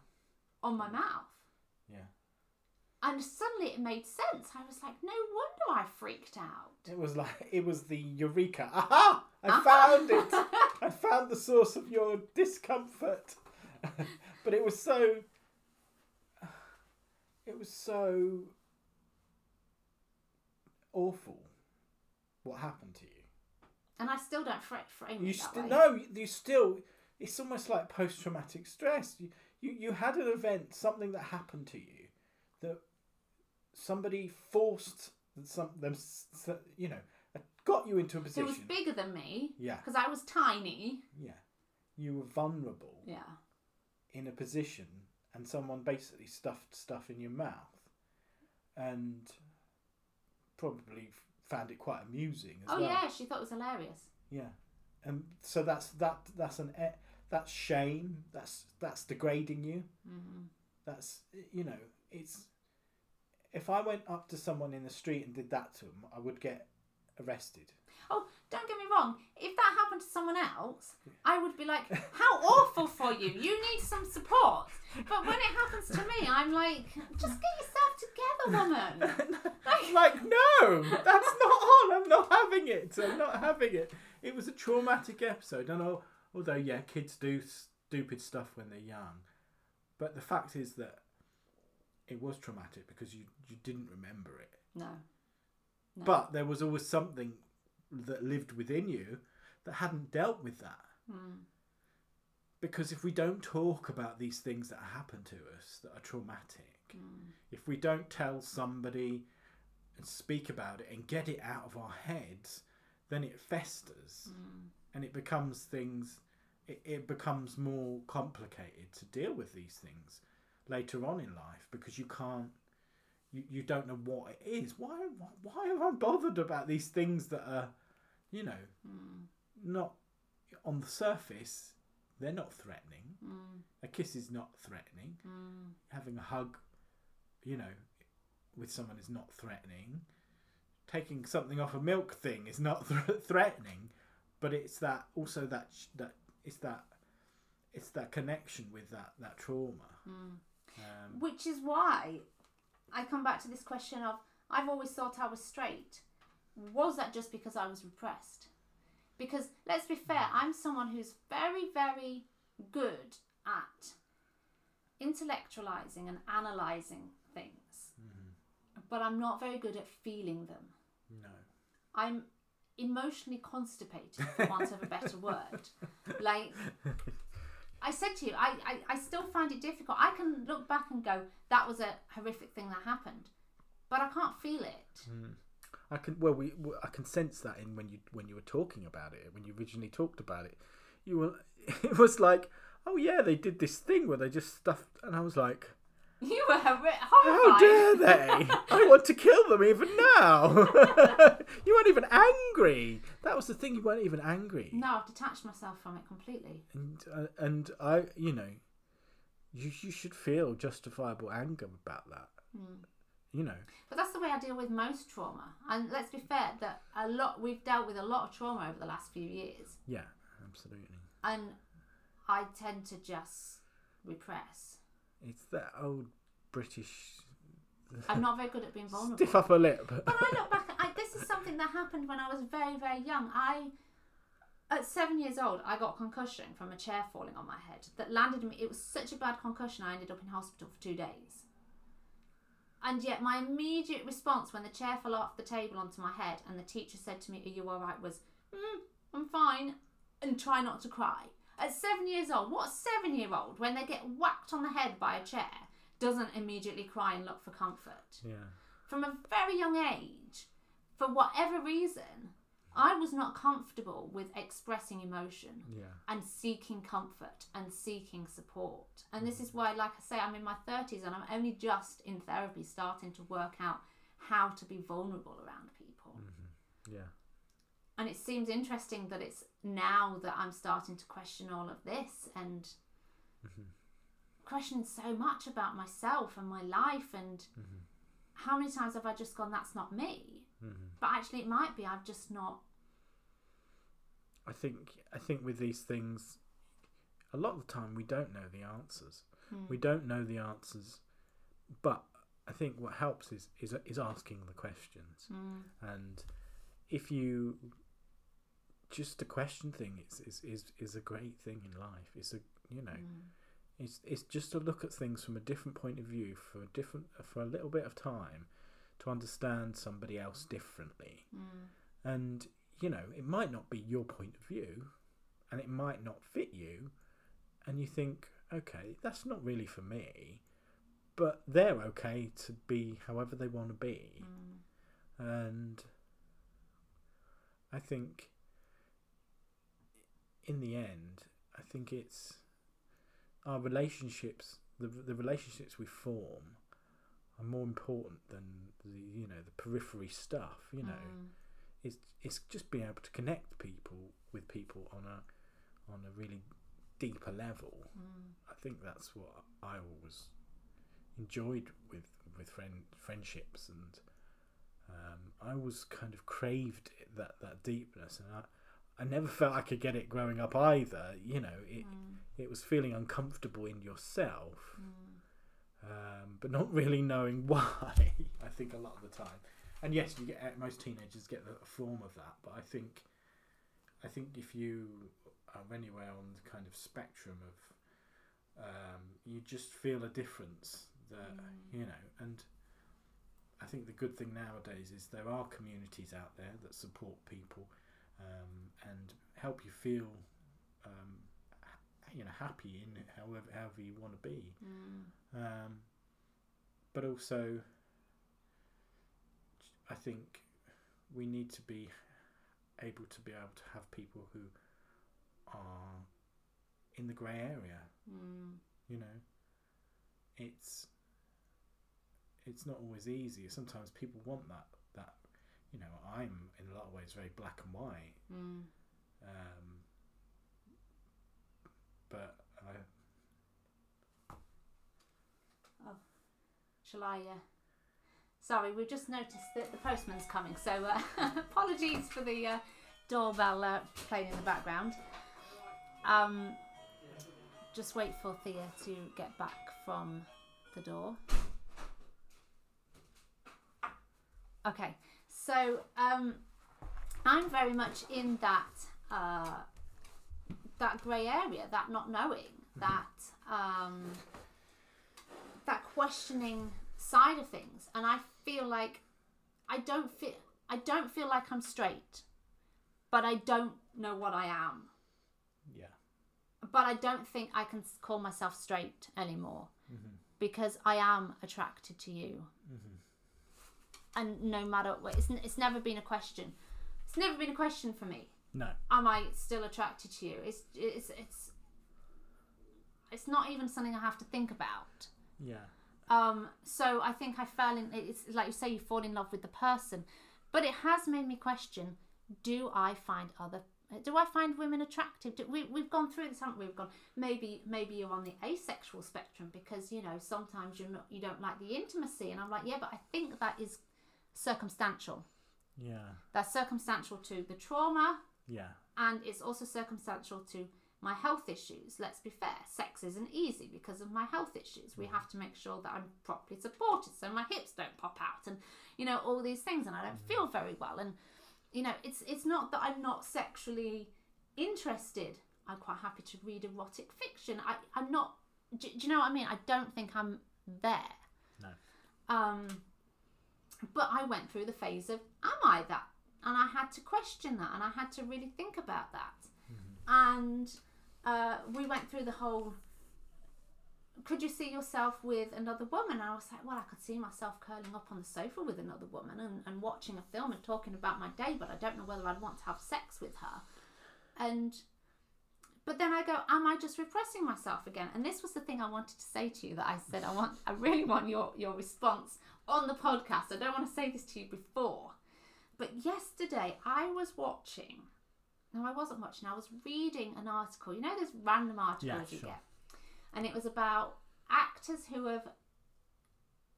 on my mouth. yeah. And suddenly it made sense. I was like, no wonder I freaked out. It was like it was the eureka. Aha! I Aha! found it. I found the source of your discomfort. but it was so. It was so awful. What happened to you? And I still don't fra- frame You it way. no. You still. It's almost like post-traumatic stress. You, you you had an event, something that happened to you, that somebody forced some them. You know, got you into a position. It was bigger than me Yeah, because I was tiny. yeah. You were vulnerable Yeah. in a position, and someone basically stuffed stuff in your mouth, and probably found it quite amusing as Oh well. yeah, she thought it was hilarious. Yeah, and so that's that. That's an that's shame. That's that's degrading you. hmm That's you know it's. If I went up to someone in the street and did that to them, I would get arrested. Oh, don't get me wrong. If that happened to someone else, I would be like, "How awful for you! You need some support." But when it happens to me, I'm like, "Just get yourself together, woman." like no, that's not on. I'm not having it. I'm not having it. It was a traumatic episode, and al- although yeah, kids do stupid stuff when they're young, but the fact is that it was traumatic because you you didn't remember it. No. No. But there was always something that lived within you that hadn't dealt with that. Mm. Because if we don't talk about these things that happen to us that are traumatic, Mm. if we don't tell somebody and speak about it and get it out of our heads, then it festers Mm. and it becomes things, it, it becomes more complicated to deal with these things later on in life because you can't, you, you don't know what it is. Why, why am I bothered about these things that are, you know, Mm. not on the surface, they're not threatening. Mm. A kiss is not threatening. Mm. Having a hug, you know, with someone is not threatening. Taking something off a milk thing is not th- threatening, but it's that also that sh- that it's that it's that connection with that that trauma. Mm. Um, Which is why I come back to this question of I've always thought I was straight. Was that just because I was repressed? Because let's be fair, I'm someone who's very, very good at intellectualizing and analyzing things, mm-hmm. but I'm not very good at feeling them. no, I'm emotionally constipated, for want of a better word. Like, I said to you, I, I, I still find it difficult. I can look back and go, that was a horrific thing that happened, but I can't feel it. Mm. I can well we I can sense that in when you when you were talking about it when you originally talked about it. You were it was like oh yeah they did this thing where they just stuffed and I was like You were horri- how dare they? I want to kill them even now. You weren't even angry. That was the thing you weren't even angry. No, I've detached myself from it completely. and uh, and I you know you you should feel justifiable anger about that. Hmm. You know But that's the way I deal with most trauma. And let's be fair, that a lot we've dealt with a lot of trauma over the last few years, yeah absolutely and I tend to just repress. it's that old British I'm not very good at being vulnerable. stiff upper lip But I look back, I, this is something that happened when I was very, very young. I, at seven years old, I got a concussion from a chair falling on my head that landed me. It was such a bad concussion, I ended up in hospital for two days. And yet, my immediate response when the chair fell off the table onto my head and the teacher said to me, Are you alright? was, mm, I'm fine, and try not to cry. At seven years old, what seven year old, when they get whacked on the head by a chair, doesn't immediately cry and look for comfort? yeah from a very young age, for whatever reason, I was not comfortable with expressing emotion yeah and seeking comfort and seeking support. And this mm. is why, like I say, I'm in my 30s and I'm only just in therapy starting to work out how to be vulnerable around people. Mm-hmm. yeah And it seems interesting that it's now that I'm starting to question all of this and mm-hmm. question so much about myself and my life and mm-hmm. how many times have I just gone, that's not me? But actually, it might be I've just not. I think I think with these things, a lot of the time we don't know the answers. Hmm. We don't know the answers, but I think what helps is is is asking the questions. Hmm. And if you just to question thing is, is is is a great thing in life. It's a you know, hmm. it's it's just to look at things from a different point of view for a different for a little bit of time to understand somebody else differently. Mm. And you know, it might not be your point of view, and it might not fit you, and you think, okay, that's not really for me, but they're okay to be however they want to be, mm. and I think in the end, I think it's our relationships, the the relationships we form, are more important than the you know the periphery stuff. You know, mm. it's it's just being able to connect people with people on a on a really deeper level. Mm. I think that's what I always enjoyed with with friend friendships and um, I was kind of craved it, that that deepness and I I never felt I could get it growing up either. You know, it mm. it was feeling uncomfortable in yourself, um, but not really knowing why. I think a lot of the time, and yes, you get most teenagers get a form of that, but I think I think if you are anywhere on the kind of spectrum of, um, you just feel a difference that you know, and I think the good thing nowadays is there are communities out there that support people um, and help you feel, um, you know, happy in however however you want to be. Um, but also, I think we need to be able to be able to have people who are in the grey area. You know, it's it's not always easy. Sometimes people want that that you know. I'm in a lot of ways very black and white, Mm. um, but I Shall I? Uh... Sorry, we've just noticed that the postman's coming, so uh, apologies for the uh, doorbell uh, playing in the background. Um, just wait for Thea to get back from the door. Okay, so um, I'm very much in that uh, that grey area, that not knowing, that um, that questioning side of things, and I feel like I don't feel I don't feel like I'm straight, but I don't know what I am. yeah but I don't think I can call myself straight anymore Mm-hmm. because I am attracted to you. And no matter what, it's, it's never been a question. It's never been a question for me. No. Am I still attracted to you? It's it's it's it's not even something I have to think about. Yeah. Um, so I think I fell in. It's like you say, you fall in love with the person, but it has made me question: Do I find other? Do I find women attractive? Do, we we've gone through this, haven't we? We've gone maybe maybe you're on the asexual spectrum because you know sometimes you're not you don't like the intimacy, and I'm like yeah, but I think that is circumstantial. Yeah. That's circumstantial to the trauma, Yeah. and it's also circumstantial to my health issues. Let's be fair, sex isn't easy because of my health issues. We have to make sure that I'm properly supported so my hips don't pop out and you know all these things and I don't feel very well and you know it's it's not that I'm not sexually interested. I'm quite happy to read erotic fiction. I I'm not do, do you know what I mean? I don't think I'm there. No. Um but I went through the phase of am I that? And I had to question that and I had to really think about that. And uh, we went through the whole could you see yourself with another woman? And I was like, well, I could see myself curling up on the sofa with another woman and, and watching a film and talking about my day, but I don't know whether I'd want to have sex with her. And but then I go, am I just repressing myself again? And this was the thing I wanted to say to you that I said I want I really want your your response on the podcast. I don't want to say this to you before. But yesterday I was watching no, I wasn't watching. I was reading an article. You know those random articles Yeah, you sure. get? And it was about actors who have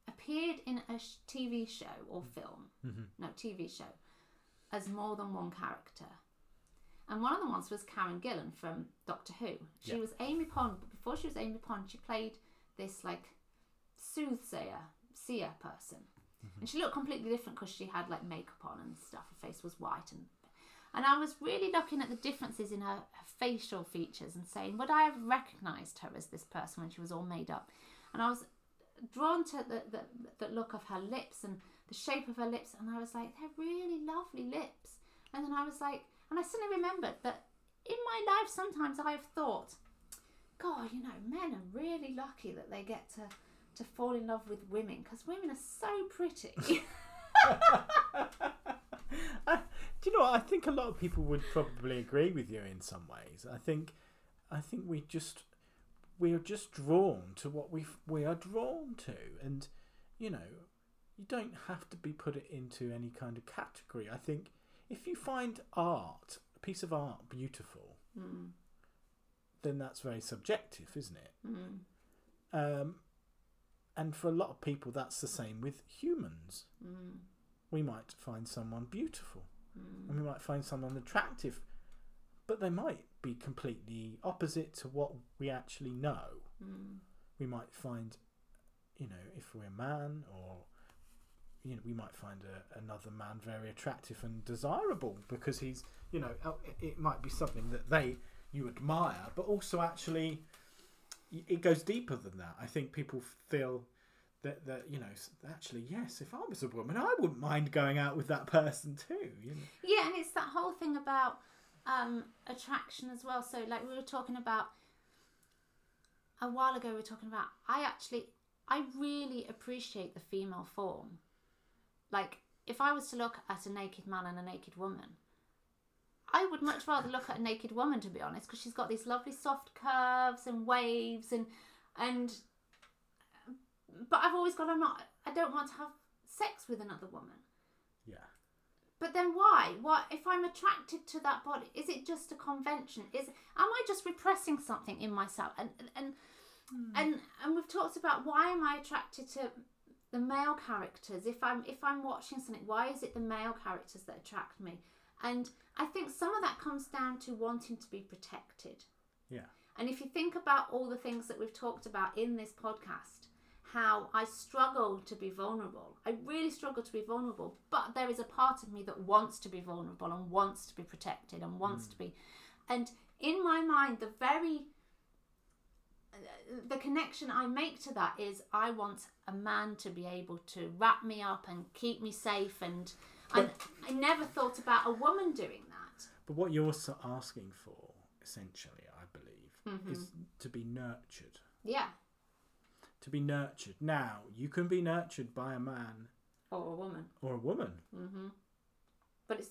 appeared in a sh- TV show or film, Mhm. no, TV show, as more than one character. And one of the ones was Karen Gillan from Doctor Who. She Yeah. was Amy Pond, but before she was Amy Pond, she played this like soothsayer, seer person. Mm-hmm. And she looked completely different because she had like makeup on and stuff. Her face was white and and I was really looking at the differences in her, her facial features and saying, would I have recognised her as this person when she was all made up? And I was drawn to the, the, the look of her lips and the shape of her lips, and I was like, they're really lovely lips. And then I was like, and I suddenly remembered that in my life, sometimes I've thought, God, you know, men are really lucky that they get to, to fall in love with women because women are so pretty. I, do you know what? I think a lot of people would probably agree with you in some ways. I think, I think we just we are just drawn to what we we are drawn to, and you know, you don't have to be put it into any kind of category. I think if you find art, a piece of art, beautiful, mm, then that's very subjective, isn't it? mm, Um, and for a lot of people, that's the same with humans. mm, We might find someone beautiful. mm. and we might find someone attractive, but they might be completely opposite to what we actually know. Mm, We might find, you know, if we're a man or you know, we might find a, another man very attractive and desirable because he's, you know, uh, it- might be something that they you admire, but also actually it goes deeper than that. I think people feel that that you know, actually, yes, if I was a woman, I wouldn't mind going out with that person too. You know. Yeah, and it's that whole thing about um, attraction as well. So, like we were talking about a while ago, we were talking about. I actually, I really appreciate the female form. Like, if I was to look at a naked man and a naked woman, I would much rather look at a naked woman, to be honest, because she's got these lovely soft curves and waves and and. But I've always got. I'm not. I don't want to have sex with another woman. Yeah. But then why? What if I'm attracted to that body? Is it just a convention? Is am I just repressing something in myself? And and and hmm. and we've talked about why am I attracted to the male characters? If I'm if I'm watching something, why is it the male characters that attract me? And I think some of that comes down to wanting to be protected. Yeah. And if you think about all the things that we've talked about in this podcast, how I struggle to be vulnerable. I really struggle to be vulnerable, but there is a part of me that wants to be vulnerable and wants to be protected and wants hmm. to be. And in my mind, the very uh, the connection I make to that is I want a man to be able to wrap me up and keep me safe and and I never thought about a woman doing that. But what you're asking for, essentially, I believe, Mhm. is to be nurtured. Yeah. To be nurtured. Now, you can be nurtured by a man Or a woman. or a woman. hmm But it's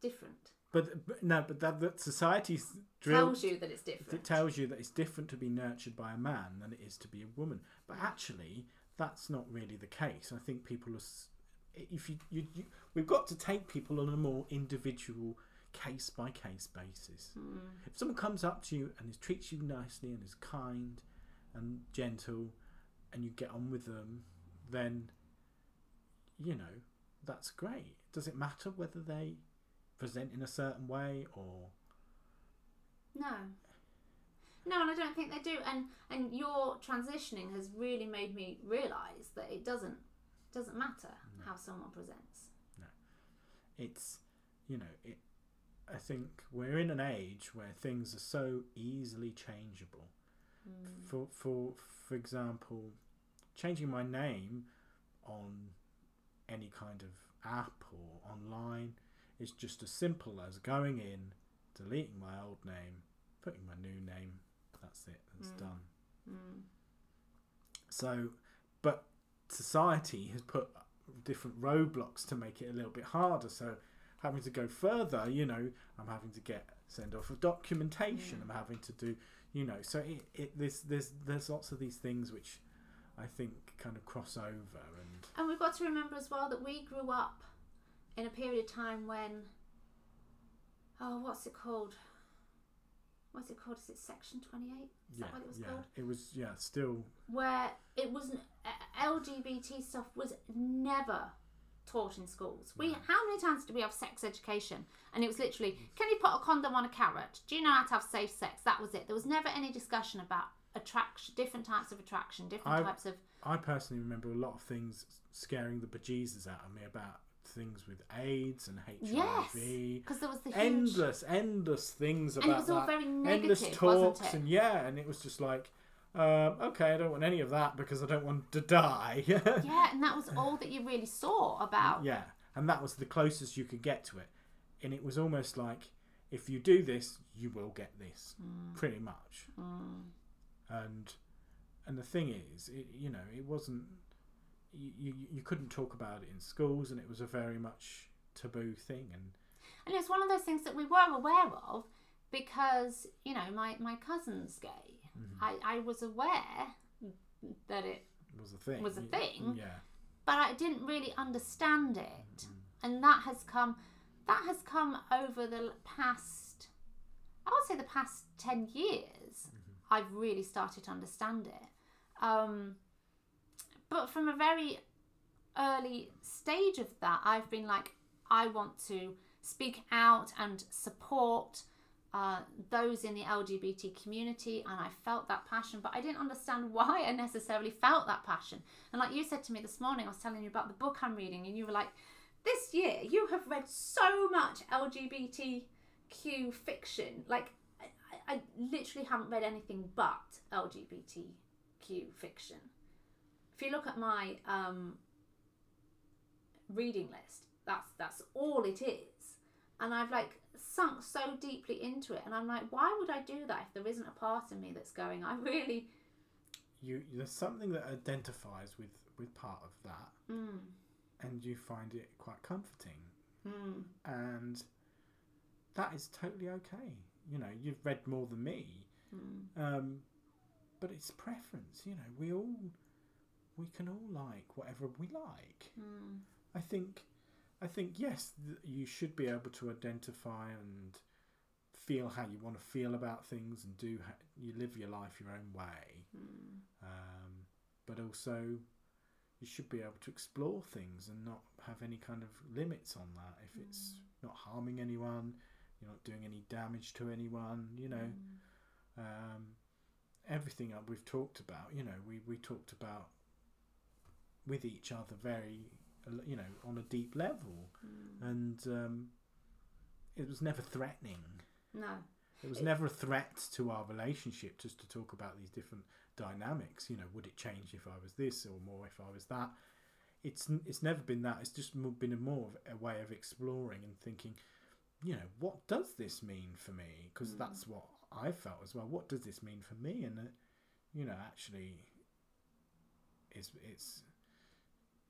different. But, but no, but that, that society's drilled Tells you that it's different. it tells you that it's different to be nurtured by a man than it is to be a woman. But actually, that's not really the case. I think people are. If you, you, you we've got to take people on a more individual case by case basis. Mm. If someone comes up to you and is, treats you nicely and is kind and gentle, and you get on with them, then you know that's great. Does it matter whether they present in a certain way or No. No, and I don't think they do. And and your transitioning has really made me realise that it doesn't doesn't matter how someone presents. No, it's you know it i think we're in an age where things are so easily changeable Mm. for for for example changing my name on any kind of app or online is just as simple as going in deleting my old name putting my new name that's it it's Mm. done Mm. So, but society has put different roadblocks to make it a little bit harder. So, having to go further, you know, I'm having to get send off of documentation. Mm. I'm having to do, you know, so it, it there's there's there's lots of these things which I think kind of cross over and And we've got to remember as well that we grew up in a period of time when, oh, what's it called? What's it called? Is it Section 28? Is yeah, that what it was yeah, called? it was yeah, still Where it wasn't, uh, LGBT stuff was never taught in schools. We, how many times did we have sex education? And it was literally, can you put a condom on a carrot? Do you know how to have safe sex? That was it. There was never any discussion about attraction, different types of attraction, different I- types of. I personally remember a lot of things scaring the bejesus out of me about things with AIDS and HIV. Yes, because there was the huge. endless, endless things and about it was all that. very endless talks wasn't it? and yeah, and it was just like, um, okay, I don't want any of that because I don't want to die. yeah, Yeah, and that was all that you really saw about. Yeah, and that was the closest you could get to it, and it was almost like, if you do this, you will get this, Mm, pretty much. mm, And and the thing is, it, you know, it wasn't. You, you, you couldn't talk about it in schools, and it was a very much taboo thing. And And it's one of those things that we were aware of because, you know, my, my cousin's gay. Mhm. I, I was aware that it, was a thing. Was a thing. Yeah. but I didn't really understand it. Mhm. And that has come, that has come over the past, I would say the past 10 years. I've really started to understand it. Um, but from a very early stage of that, I've been like, I want to speak out and support uh, those in the LGBT community, and I felt that passion, but I didn't understand why I necessarily felt that passion. And like you said to me this morning, I was telling you about the book I'm reading, and you were like, This year you have read so much LGBTQ fiction. Like, I, I literally haven't read anything but LGBTQ fiction. If you look at my um, reading list, that's that's all it is. And I've like sunk so deeply into it, and I'm like, why would I do that if there isn't a part of me that's going? I really, you there's something that identifies with with part of that mm, and you find it quite comforting. Mm, and that is totally okay. You know you've read more than me. Mm, um but it's preference you know we all we can all like whatever we like. Mm, i think i think yes th- you should be able to identify and feel how you want to feel about things and do ha- you live your life your own way. Mm, um, but also you should be able to explore things and not have any kind of limits on that. If it's not harming anyone you're not doing any damage to anyone you know. Mm, um, everything that we've talked about you know we, we talked about with each other very you know on a deep level mm. and um, it was never threatening no, it was It- never a threat to our relationship just to talk about these different dynamics. You know, would it change if I was this or more if I was that? It's it's never been that. It's just been a more of a way of exploring and thinking, you know, what does this mean for me? Because Mm. that's what I felt as well. What does this mean for me? And uh, you know, actually, it's it's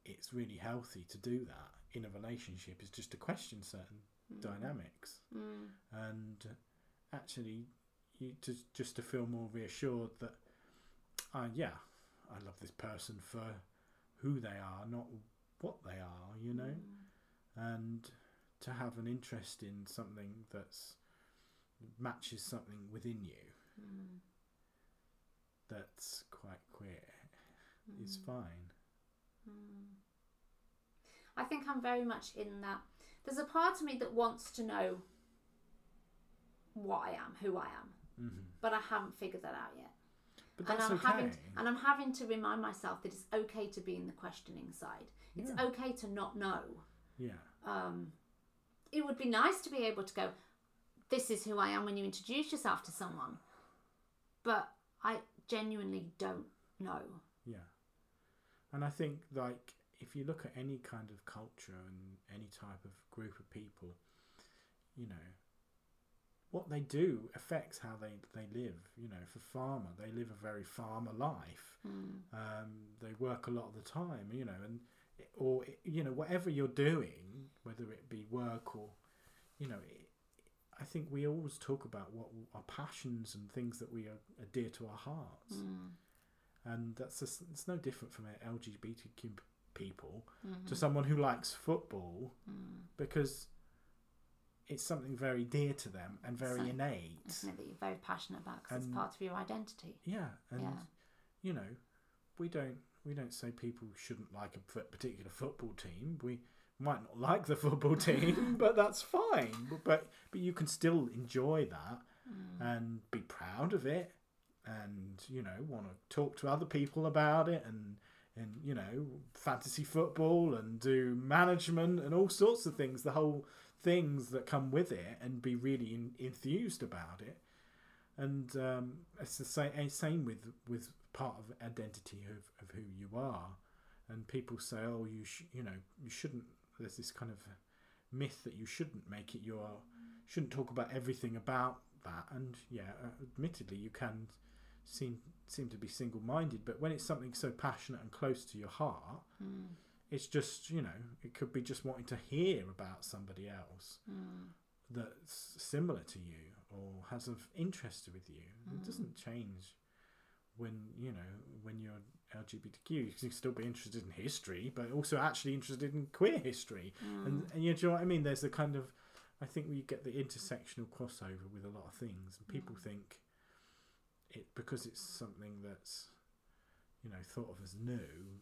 it's really healthy to do that in a relationship. Is just to question certain dynamics Mm. and actually you just just to feel more reassured that uh, yeah I love this person for who they are not what they are you know Mm. and to have an interest in something that's matches something within you Mm. that's quite queer is Mm. fine Mm. I think I'm very much in that. There's a part of me that wants to know what I am, who I am, hmm but I haven't figured that out yet. but and I'm okay having and I'm having to remind myself that it's okay to be in the questioning side. It's yeah. okay to not know. yeah Um, it would be nice to be able to go, "This is who I am" when you introduce yourself to someone, but I genuinely don't know. And I think like if you look at any kind of culture and any type of group of people, you know, what they do affects how they, they live. You know, for farmer, they live a very farmer life. Mm. Um, they work a lot of the time, you know, and or you know whatever you're doing, whether it be work or, you know, it, I think we always talk about what our passions and things that we are, are dear to our hearts Mm. And that's just, it's no different from LGBTQ p- people Mhm. to someone who likes football Mm. because it's something very dear to them and very So- innate. It that you're very passionate about because it's part of your identity? Yeah, and Yeah. you know, we don't we don't say people shouldn't like a particular football team. We might not like the football team, but that's fine. But, but but you can still enjoy that Mm. and be proud of it and you know want to talk to other people about it and and you know fantasy football and do management and all sorts of things the whole things that come with it and be really in, enthused about it. And um, it's the same, same with with part of identity of, of who you are. And people say oh you sh- you know you shouldn't there's this kind of myth that you shouldn't make it your shouldn't talk about everything about that. And yeah admittedly you can seem seem to be single-minded but when it's something so passionate and close to your heart Mm. it's just you know it could be just wanting to hear about somebody else Mm. that's similar to you or has of interest with you it Mm. doesn't change when you know when you're lgbtq you can still be interested in history but also actually interested in queer history Mm. and, and you know what I mean? There's a kind of, I think we get the intersectional crossover with a lot of things, and people Mm. think it because it's something that's, you know, thought of as new,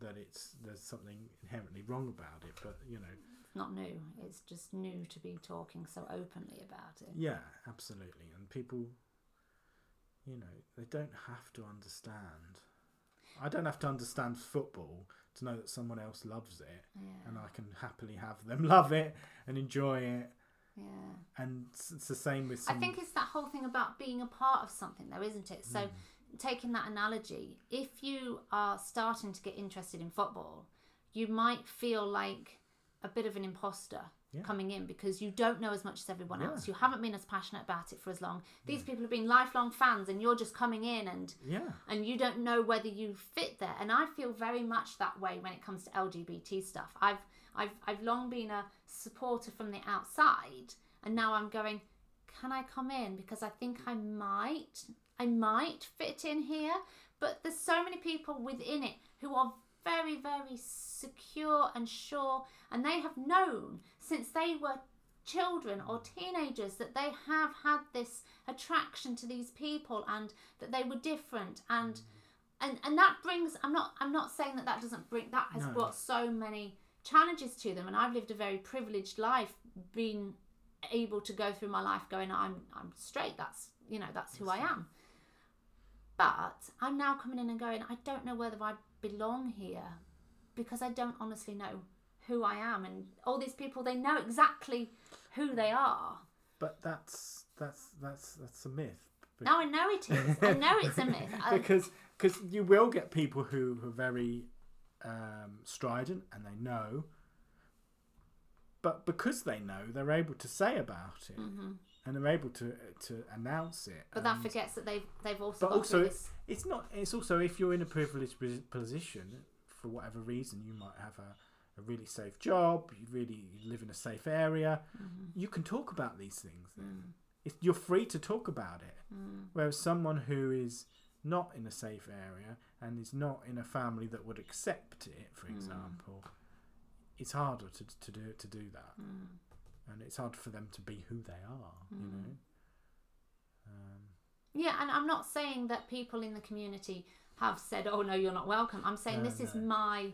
that it's there's something inherently wrong about it. But you know, It's not new. It's just new to be talking so openly about it. yeah, absolutely, and people, you know, they don't have to understand. I don't have to understand football to know that someone else loves it, Yeah. and I can happily have them love it and enjoy it yeah. and it's the same with I think it's that whole thing about being a part of something, though, isn't it? So, Mm. taking that analogy, if you are starting to get interested in football, you might feel like a bit of an imposter Yeah. coming in because you don't know as much as everyone Yeah. else. You haven't been as passionate about it for as long. These people have been lifelong fans, and you're just coming in and yeah and you don't know whether you fit there. And I feel very much that way when it comes to LGBT stuff. I've I've I've long been a supporter from the outside, and now I'm going. Can I come in because I think I might I might fit in here, but there's so many people within it who are very very secure and sure, and they have known since they were children or teenagers that they have had this attraction to these people and that they were different. And and and that brings i'm not i'm not saying that that doesn't bring that has No. brought so many challenges to them. And i've lived a very privileged life being able to go through my life going i'm i'm straight. That's you know that's who i am. But i'm now coming in and going i don't know whether i belong here because i don't honestly know who i am and all these people they know exactly who they are. But that's that's that's that's a myth. Now i know it is. I know it's a myth. Because because you will get people who are very um, strident and they know but because they know, they're able to say about it, hmm and they're able to to announce it. But that and- forgets that they've they've also But got also, this. it's not. It's also if you're in a privileged posi- position for whatever reason, you might have a, a really safe job. You really live in a safe area. Mhm. You can talk about these things. Then. Mm. It's, you're free to talk about it. Mm. Whereas someone who is not in a safe area and is not in a family that would accept it, for Mm. example, it's harder to, to do to do that. And it's hard for them to be who they are. You Mm. know. Um, Yeah, and I'm not saying that people in the community have said, "Oh no, you're not welcome." I'm saying No, this is my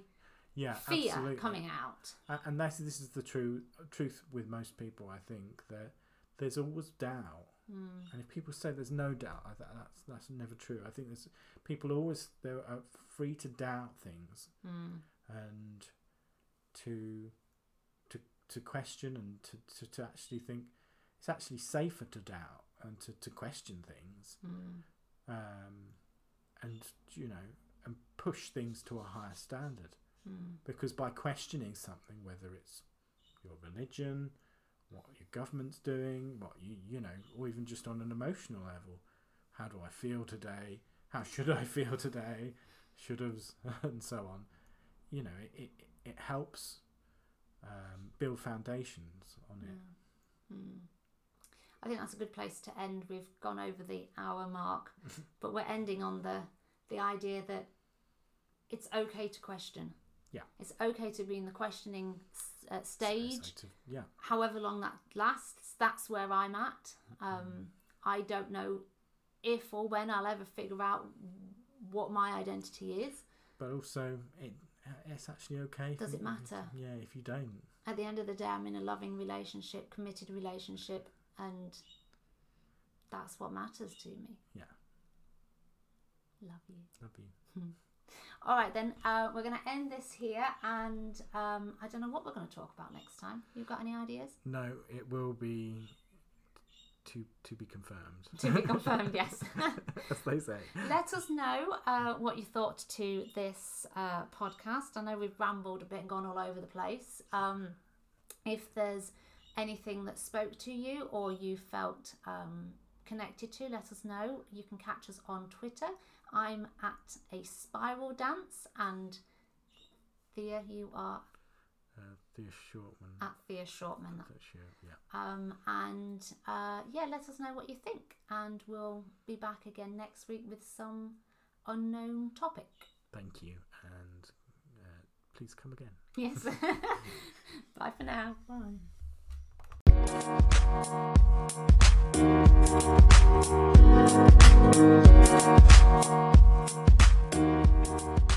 yeah, fear absolutely. coming out. And that's this is the true truth with most people. I think that there's always doubt, Mm. and if people say there's no doubt, I th- that's that's never true. I think there's people always they are free to doubt things Mm. and to to question and to, to, to actually think it's actually safer to doubt and to, to question things Mm. um, and you know and push things to a higher standard Mm. because by questioning something whether it's your religion what your government's doing what you you know or even just on an emotional level how do i feel today how should i feel today should have and so on you know it it, it helps um, build foundations on it Mm. Mm. I think that's a good place to end. We've gone over the hour mark, but we're ending on the the idea that it's okay to question. Yeah. It's okay to be in the questioning uh, stage. to- yeah however long that lasts, that's where I'm at. Um, I don't know if or when I'll ever figure out what my identity is. but also it it's actually okay Does it matter? yeah if you don't At the end of the day, I'm in a loving relationship, committed relationship, and that's what matters to me. Yeah. Love you. love you All right, then uh, we're going to end this here, and um, I don't know what we're going to talk about next time. You've got any ideas? no it will be to to be confirmed To be confirmed, yes. as they say Let us know uh, what you thought to this uh, podcast. I know we've rambled a bit and gone all over the place. Um, if there's anything that spoke to you or you felt um, connected to, let us know. You can catch us on Twitter. I'm at a spiral dance, and Thea, you are Thea Shortman at Thea Shortman. That's sure, yeah Um, and uh, yeah, let us know what you think, and we'll be back again next week with some unknown topic. thank you and uh, please come again Yes. Bye for now. Bye. Thank